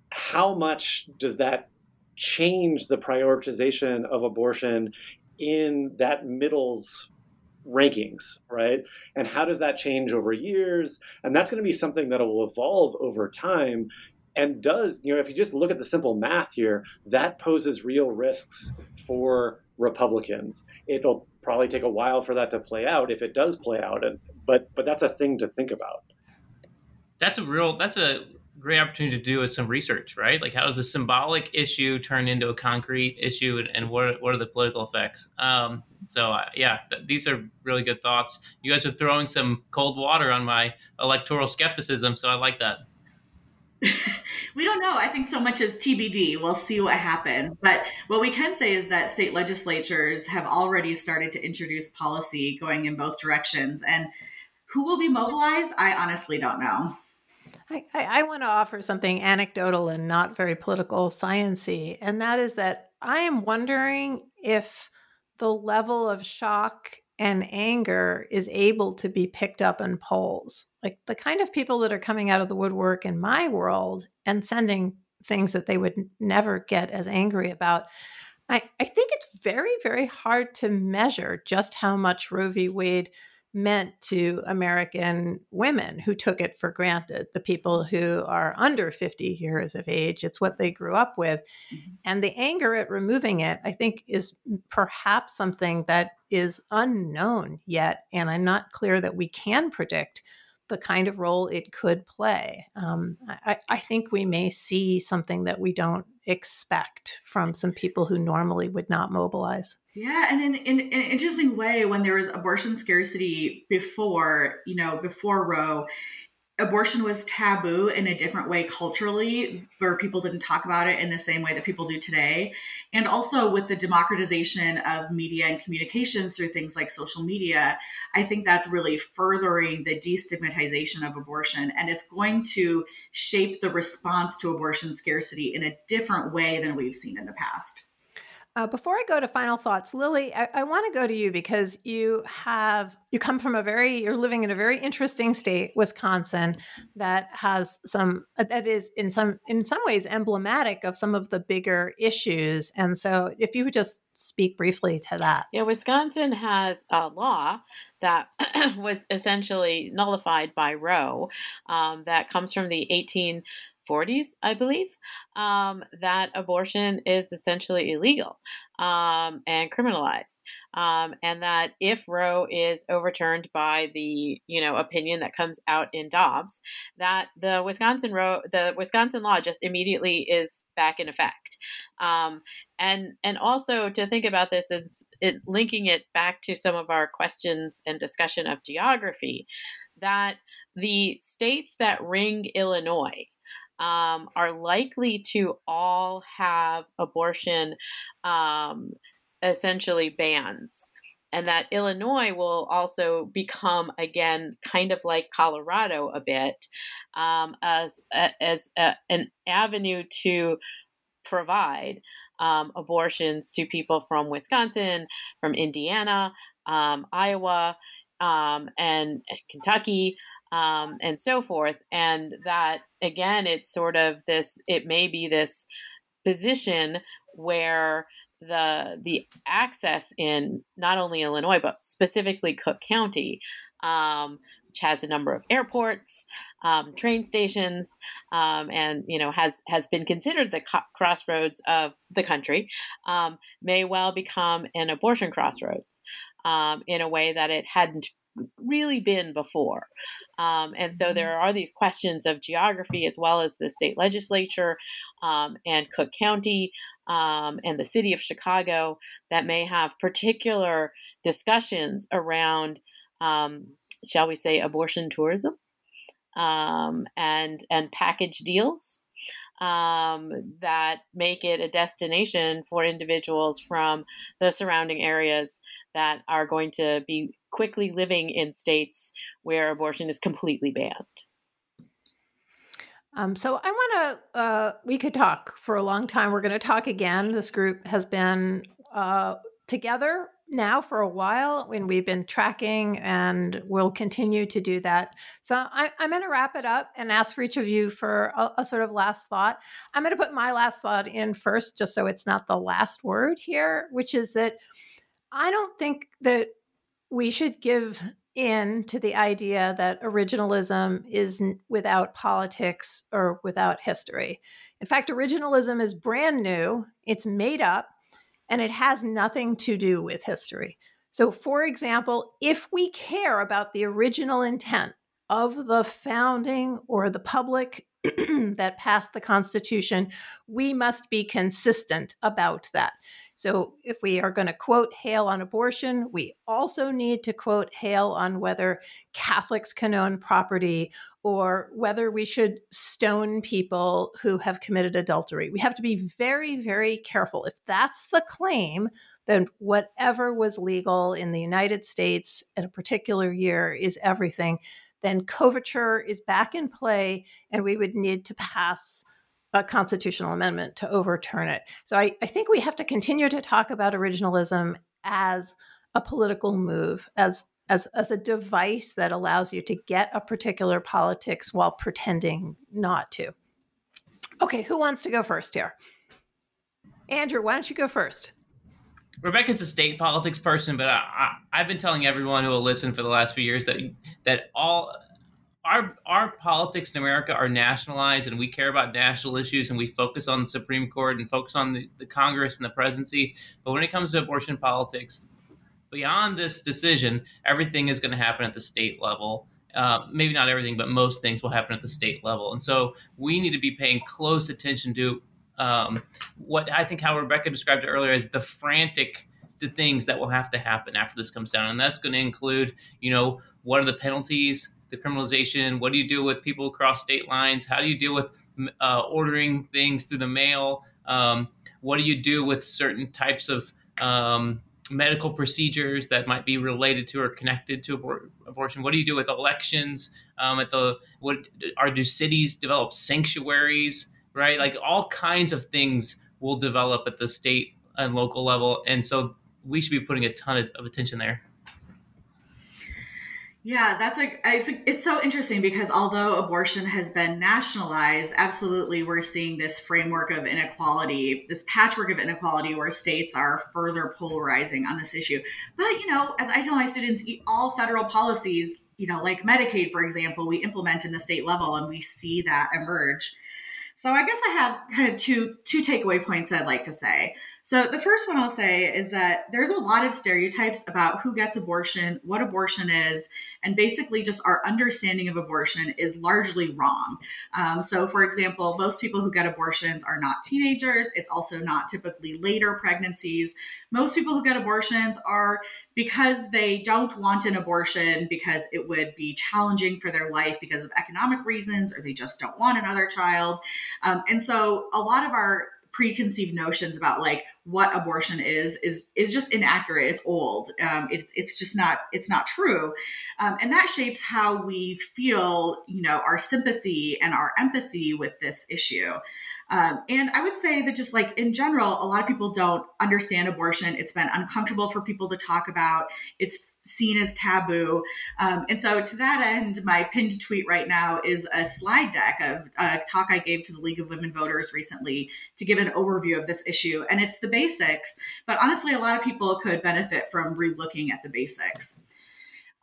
how much does that change the prioritization of abortion in that middle's rankings, right? And how does that change over years? And that's going to be something that will evolve over time and does, you know, if you just look at the simple math here, that poses real risks for Republicans. It'll probably take a while for that to play out if it does play out and but but that's a thing to think about. That's a real that's a great opportunity to do some research, right? Like, how does a symbolic issue turn into a concrete issue, and, and what, are, what are the political effects? Um, so, uh, yeah, th- these are really good thoughts. You guys are throwing some cold water on my electoral skepticism, so I like that. we don't know. I think so much as TBD. We'll see what happens. But what we can say is that state legislatures have already started to introduce policy going in both directions. And who will be mobilized? I honestly don't know. I, I, want to offer something anecdotal and not very political sciency, and that is that I am wondering if the level of shock and anger is able to be picked up in polls. Like the kind of people that are coming out of the woodwork in my world and sending things that they would never get as angry about. I, I think it's very, very hard to measure just how much Roe v. Wade meant to American women who took it for granted, the people who are under 50 years of age. It's what they grew up with. Mm-hmm. And the anger at removing it, I think, is perhaps something that is unknown yet. And I'm not clear that we can predict the kind of role it could play. Um, I, I, think we may see something that we don't expect from some people who normally would not mobilize. Yeah, and in, in, in, an interesting way, when there was abortion scarcity before, you know, before Roe, abortion was taboo in a different way culturally where people didn't talk about it in the same way that people do today. And also with the democratization of media and communications through things like social media i think that's really furthering the destigmatization of abortion. And it's going to shape the response to abortion scarcity in a different way than we've seen in the past uh, before I go to final thoughts, Lilly, I, I want to go to you because you have you come from a very you're living in a very interesting state, Wisconsin, that has some that is in some in some ways emblematic of some of the bigger issues. And so, if you would just speak briefly to that. Yeah, Wisconsin has a law that was essentially nullified by Roe um, that comes from the 18 40s, I believe, um, that abortion is essentially illegal um, and criminalized, um, and that if Roe is overturned by the you know opinion that comes out in Dobbs, that the Wisconsin Roe, the Wisconsin law just immediately is back in effect. Um, and and also to think about this is it, linking it back to some of our questions and discussion of geography, that the states that ring Illinois um, are likely to all have abortion um, essentially bans. And that Illinois will also become, again, kind of like Colorado a bit, um, as, as a, an avenue to provide um, abortions to people from Wisconsin, from Indiana, um, Iowa, um, and Kentucky, um, and so forth. And that, again, it's sort of this, it may be this position where the the access in not only Illinois but specifically Cook County, um, which has a number of airports, um, train stations, um, and you know has has been considered the co- crossroads of the country, um, may well become an abortion crossroads um, in a way that it hadn't really been before. Um, and so mm-hmm. there are these questions of geography as well as the state legislature um, and Cook County um, and the city of Chicago that may have particular discussions around, um, shall we say, abortion tourism um, and and package deals. Um, that make it a destination for individuals from the surrounding areas that are going to be quickly living in states where abortion is completely banned. Um, so I want to. Uh, we could talk for a long time. We're going to talk again. This group has been uh, together now for a while, and we've been tracking, and we'll continue to do that. So I, am going to wrap it up and ask for each of you for a, a sort of last thought. I'm going to put my last thought in first, just so it's not the last word here, which is that I don't think that we should give in to the idea that originalism is without politics or without history. In fact, originalism is brand new, it's made up, and it has nothing to do with history. So, for example, if we care about the original intent of the founding or the public that passed the Constitution, we must be consistent about that. So, if we are going to quote Hale on abortion, we also need to quote Hale on whether Catholics can own property or whether we should stone people who have committed adultery. We have to be very, very careful. If that's the claim, then whatever was legal in the United States at a particular year is everything. Then coverture is back in play, and we would need to pass a constitutional amendment to overturn it. So I, I think we have to continue to talk about originalism as a political move, as as as a device that allows you to get a particular politics while pretending not to. Okay, who wants to go first here? Andrew, why don't you go first? Rebecca's a state politics person, but I, have been telling everyone who will listen for the last few years that that all our our politics in America are nationalized, and we care about national issues, and we focus on the Supreme Court and focus on the, the Congress and the presidency. But when it comes to abortion politics, beyond this decision, everything is going to happen at the state level. Uh, maybe not everything, but most things will happen at the state level, and so we need to be paying close attention to um, what I think how Rebecca described it earlier as the frantic things that will have to happen after this comes down, and that's going to include, you know, what are the penalties the criminalization? What do you do with people across state lines? How do you deal with uh, ordering things through the mail? Um, what do you do with certain types of um, medical procedures that might be related to or connected to abor- abortion? What do you do with elections? Um, at the what are do cities develop sanctuaries? Right, like all kinds of things will develop at the state and local level, and so we should be putting a ton of, of attention there. Yeah, that's like it's it's so interesting because although abortion has been nationalized, absolutely we're seeing this framework of inequality, this patchwork of inequality where states are further polarizing on this issue. But you know, as I tell my students, all federal policies, you know, like Medicaid for example, we implement in the state level and we see that emerge. So I guess I have kind of two two takeaway points I'd like to say. So the first one I'll say is that there's a lot of stereotypes about who gets abortion, what abortion is, and basically just our understanding of abortion is largely wrong. Um, so, for example, most people who get abortions are not teenagers. It's also not typically later pregnancies. Most people who get abortions are because they don't want an abortion because it would be challenging for their life because of economic reasons, or they just don't want another child. Um, and so, a lot of our preconceived notions about like what abortion is is is just inaccurate. It's old. Um, it, it's just not it's not true. Um, and that shapes how we feel you know our sympathy and our empathy with this issue um, and I would say that just like in general, a lot of people don't understand abortion. It's been uncomfortable for people to talk about. It's seen as taboo. Um, and so, to that end, my pinned tweet right now is a slide deck of a talk I gave to the League of Women Voters recently to give an overview of this issue. And it's the basics, but honestly, a lot of people could benefit from relooking at the basics.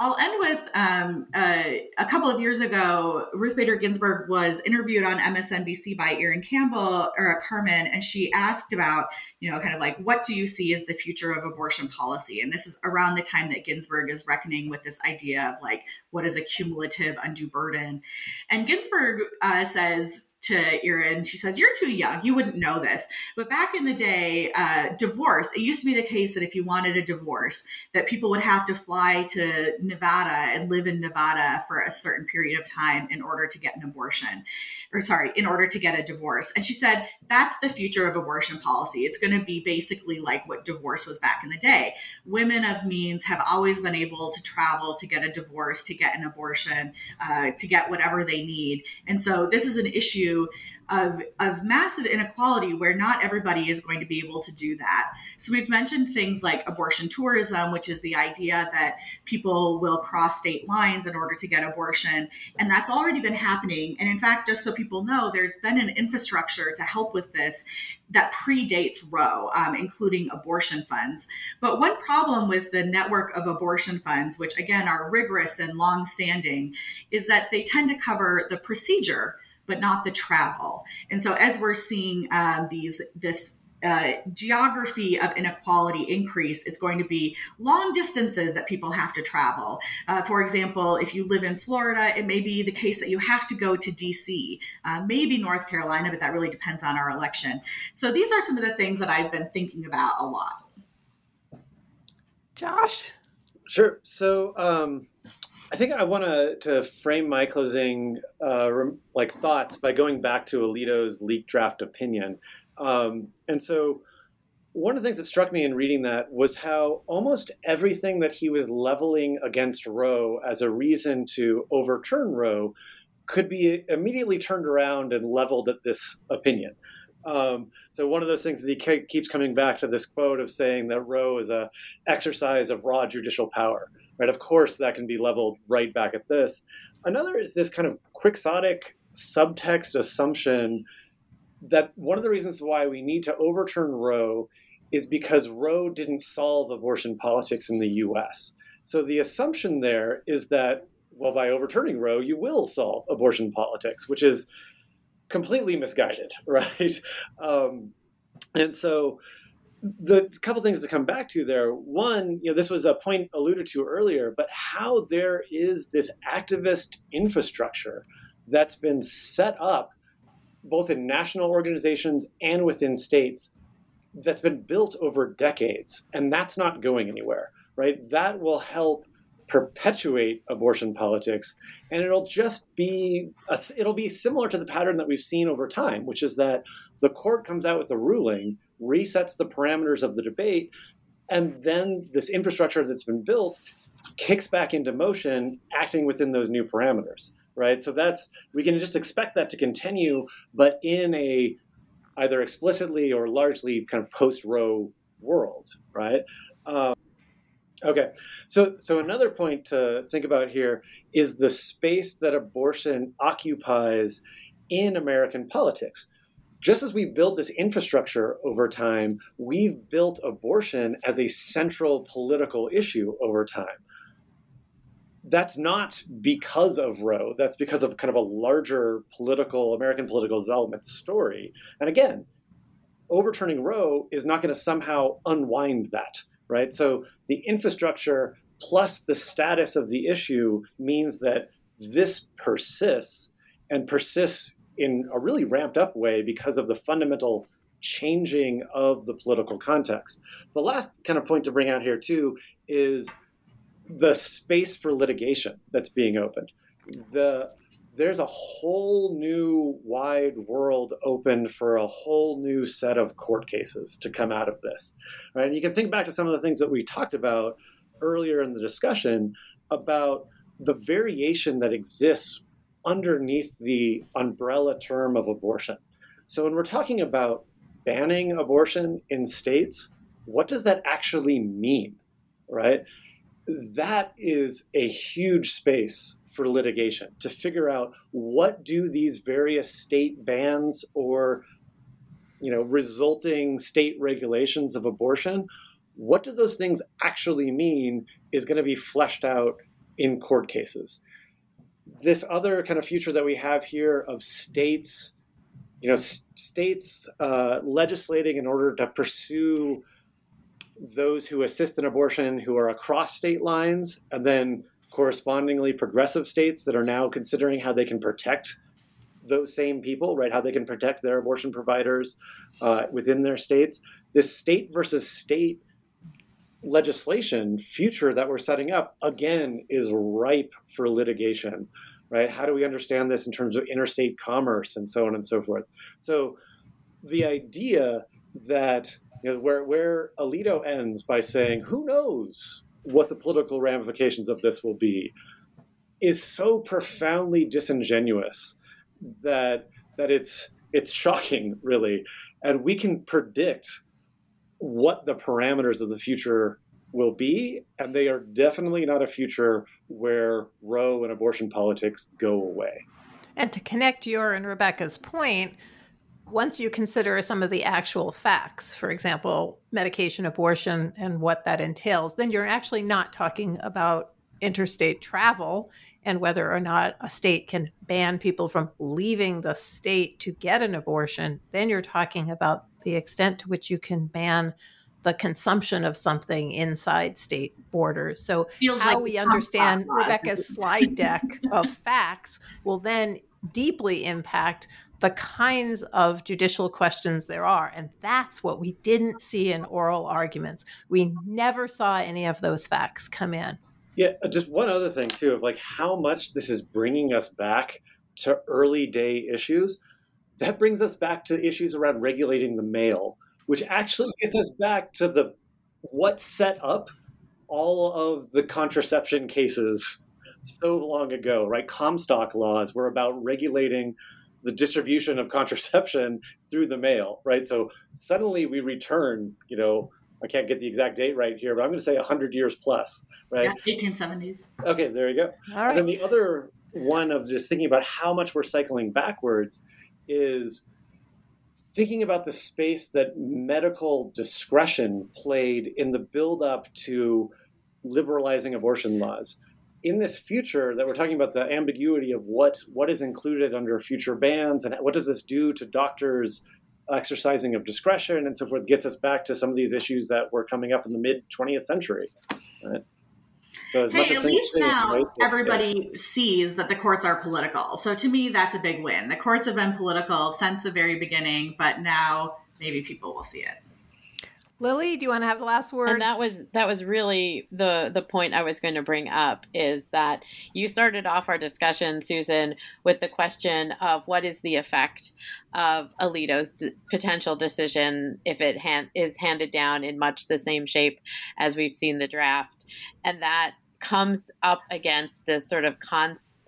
I'll end with um, uh, a couple of years ago, Ruth Bader Ginsburg was interviewed on MSNBC by Irin Campbell or Carmon, and she asked about, you know, kind of like, what do you see as the future of abortion policy? And this is around the time that Ginsburg is reckoning with this idea of like, what is a cumulative undue burden? And Ginsburg uh, says, to Irin. She says, You're too young. You wouldn't know this. But back in the day, uh, divorce, it used to be the case that if you wanted a divorce, that people would have to fly to Nevada and live in Nevada for a certain period of time in order to get an abortion, or sorry, in order to get a divorce. And she said, That's the future of abortion policy. It's going to be basically like what divorce was back in the day. Women of means have always been able to travel to get a divorce, to get an abortion, uh, to get whatever they need. And so this is an issue issue of, of massive inequality where not everybody is going to be able to do that. So we've mentioned things like abortion tourism, which is the idea that people will cross state lines in order to get abortion. And that's already been happening. And in fact, just so people know, there's been an infrastructure to help with this that predates Roe, um, including abortion funds. But one problem with the network of abortion funds, which again are rigorous and long standing, is that they tend to cover the procedure but not the travel. And so as we're seeing um, these this uh, geography of inequality increase, it's going to be long distances that people have to travel. Uh, for example, if you live in Florida, it may be the case that you have to go to DC, uh, maybe North Carolina, but that really depends on our election. So these are some of the things that I've been thinking about a lot. Josh? Sure. So, um, I think I want to frame my closing uh, like thoughts by going back to Alito's leaked draft opinion, um, and so one of the things that struck me in reading that was how almost everything that he was leveling against Roe as a reason to overturn Roe could be immediately turned around and leveled at this opinion. Um, so one of those things is he keeps coming back to this quote of saying that Roe is a exercise of raw judicial power right? Of course, that can be leveled right back at this. Another is this kind of quixotic subtext assumption that one of the reasons why we need to overturn Roe is because Roe didn't solve abortion politics in the US. So the assumption there is that, well, by overturning Roe, you will solve abortion politics, which is completely misguided, right? Um, and so the couple things to come back to there. One you know this was a point alluded to earlier but how there is this activist infrastructure that's been set up both in national organizations and within states that's been built over decades and that's not going anywhere right? That will help perpetuate abortion politics and it'll just be a, it'll be similar to the pattern that we've seen over time which is that the court comes out with a ruling resets the parameters of the debate, and then this infrastructure that's been built kicks back into motion, acting within those new parameters, right? So that's we can just expect that to continue, but in a either explicitly or largely kind of post Roe world, right? Um, okay, so so another point to think about here is the space that abortion occupies in American politics just as we built this infrastructure over time, we've built abortion as a central political issue over time. that's not because of Roe. That's because of kind of a larger political, American political development story. And again, overturning Roe is not going to somehow unwind that, right? So the infrastructure plus the status of the issue means that this persists and persists in a really ramped up way because of the fundamental changing of the political context. The last kind of point to bring out here, too, is the space for litigation that's being opened. The there's a whole new wide world open for a whole new set of court cases to come out of this. Right? And you can think back to some of the things that we talked about earlier in the discussion about the variation that exists underneath the umbrella term of abortion. So when we're talking about banning abortion in states, what does that actually mean? Right? That is a huge space for litigation to figure out what do these various state bans or you know resulting state regulations of abortion what do those things actually mean is going to be fleshed out in court cases this other kind of future that we have here of states you know s- states uh, legislating in order to pursue those who assist in abortion who are across state lines and then correspondingly progressive states that are now considering how they can protect those same people, right? How they can protect their abortion providers uh, within their states. This state versus state legislation future that we're setting up again is ripe for litigation, right? How do we understand this in terms of interstate commerce and so on and so forth? So the idea that you know, where where Alito ends by saying, "Who knows what the political ramifications of this will be is so profoundly disingenuous that that it's it's shocking really and we can predict what the parameters of the future will be and they are definitely not a future where roe and abortion politics go away. And to connect your and rebecca's point once you consider some of the actual facts, for example, medication abortion and what that entails, then you're actually not talking about interstate travel and whether or not a state can ban people from leaving the state to get an abortion. Then you're talking about the extent to which you can ban the consumption of something inside state borders. So, Feels how like we understand Rebecca's slide deck of facts will then deeply impact the kinds of judicial questions there are. And that's what we didn't see in oral arguments. We never saw any of those facts come in. Yeah, uh, just one other thing, too, of like how much this is bringing us back to early day issues. That brings us back to issues around regulating the mail, which actually gets us back to the what set up all of the contraception cases so long ago, right? Comstock laws were about regulating the distribution of contraception through the mail, right? So suddenly we return, you know, I can't get the exact date right here, but I'm going to say 100 years plus, right? Yeah, 1870s. Okay, there you go. All right. And then the other one of just thinking about how much we're cycling backwards is thinking about the space that medical discretion played in the build up to liberalizing abortion laws in this future that we're talking about the ambiguity of what what is included under future bans and what does this do to doctors exercising of discretion and so forth gets us back to some of these issues that were coming up in the mid 20th century right? so as hey, much as at least now right, everybody yeah. sees that the courts are political so to me that's a big win the courts have been political since the very beginning but now maybe people will see it Lilly, do you want to have the last word? And that was that was really the the point I was going to bring up is that you started off our discussion, Susan, with the question of what is the effect of Alito's d- potential decision if it hand, is handed down in much the same shape as we've seen the draft, and that comes up against this sort of cons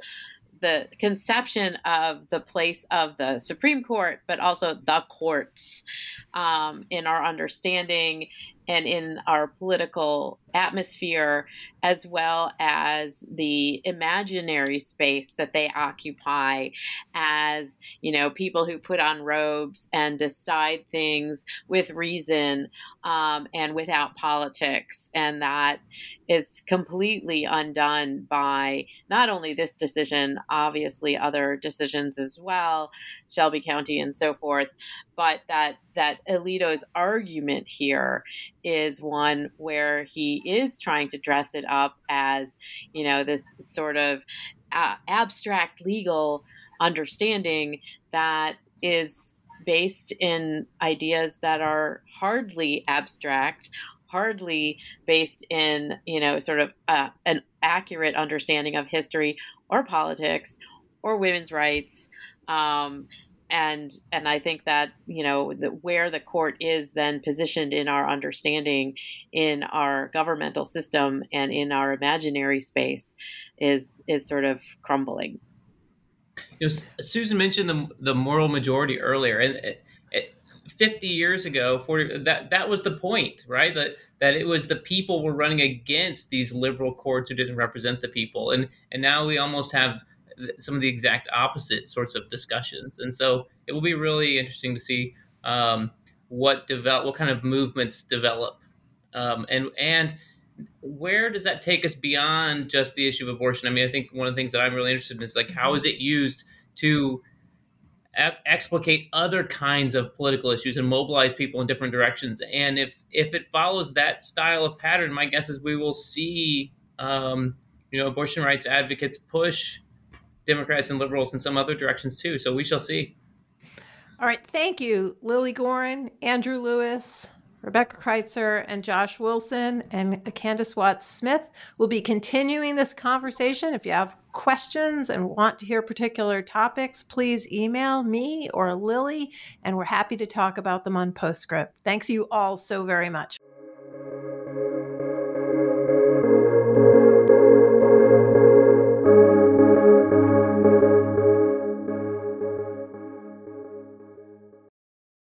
the conception of the place of the Supreme Court, but also the courts um, in our understanding and in our political atmosphere as well as the imaginary space that they occupy as you know people who put on robes and decide things with reason um, and without politics. And that is completely undone by not only this decision obviously other decisions as well shelby county and so forth but that that alito's argument here is one where he is trying to dress it up as, you know, this sort of uh, abstract legal understanding that is based in ideas that are hardly abstract hardly based in you know sort of uh, an accurate understanding of history or politics or women's rights um, and and I think that you know where the court is then positioned in our understanding in our governmental system and in our imaginary space is is sort of crumbling. You know, Susan mentioned the the moral majority earlier, and. It, it, 50 years ago 40 that that was the point right that that it was the people were running against these liberal courts who didn't represent the people and and now we almost have some of the exact opposite sorts of discussions. And so it will be really interesting to see um, what develop, what kind of movements develop, um, and and where does that take us beyond just the issue of abortion? I mean, I think one of the things that I'm really interested in is like how is it used to explicate other kinds of political issues and mobilize people in different directions. And if if it follows that style of pattern, my guess is we will see um, you know abortion rights advocates push Democrats and liberals in some other directions too. So we shall see. All right. Thank you, Lilly Goren, Andrew Lewis, Rebecca Kreitzer, and Josh Wilson, and Candis Watts Smith. We'll be continuing this conversation. If you have questions and want to hear particular topics, please email me or Lilly, and we're happy to talk about them on Postscript. Thanks you all so very much.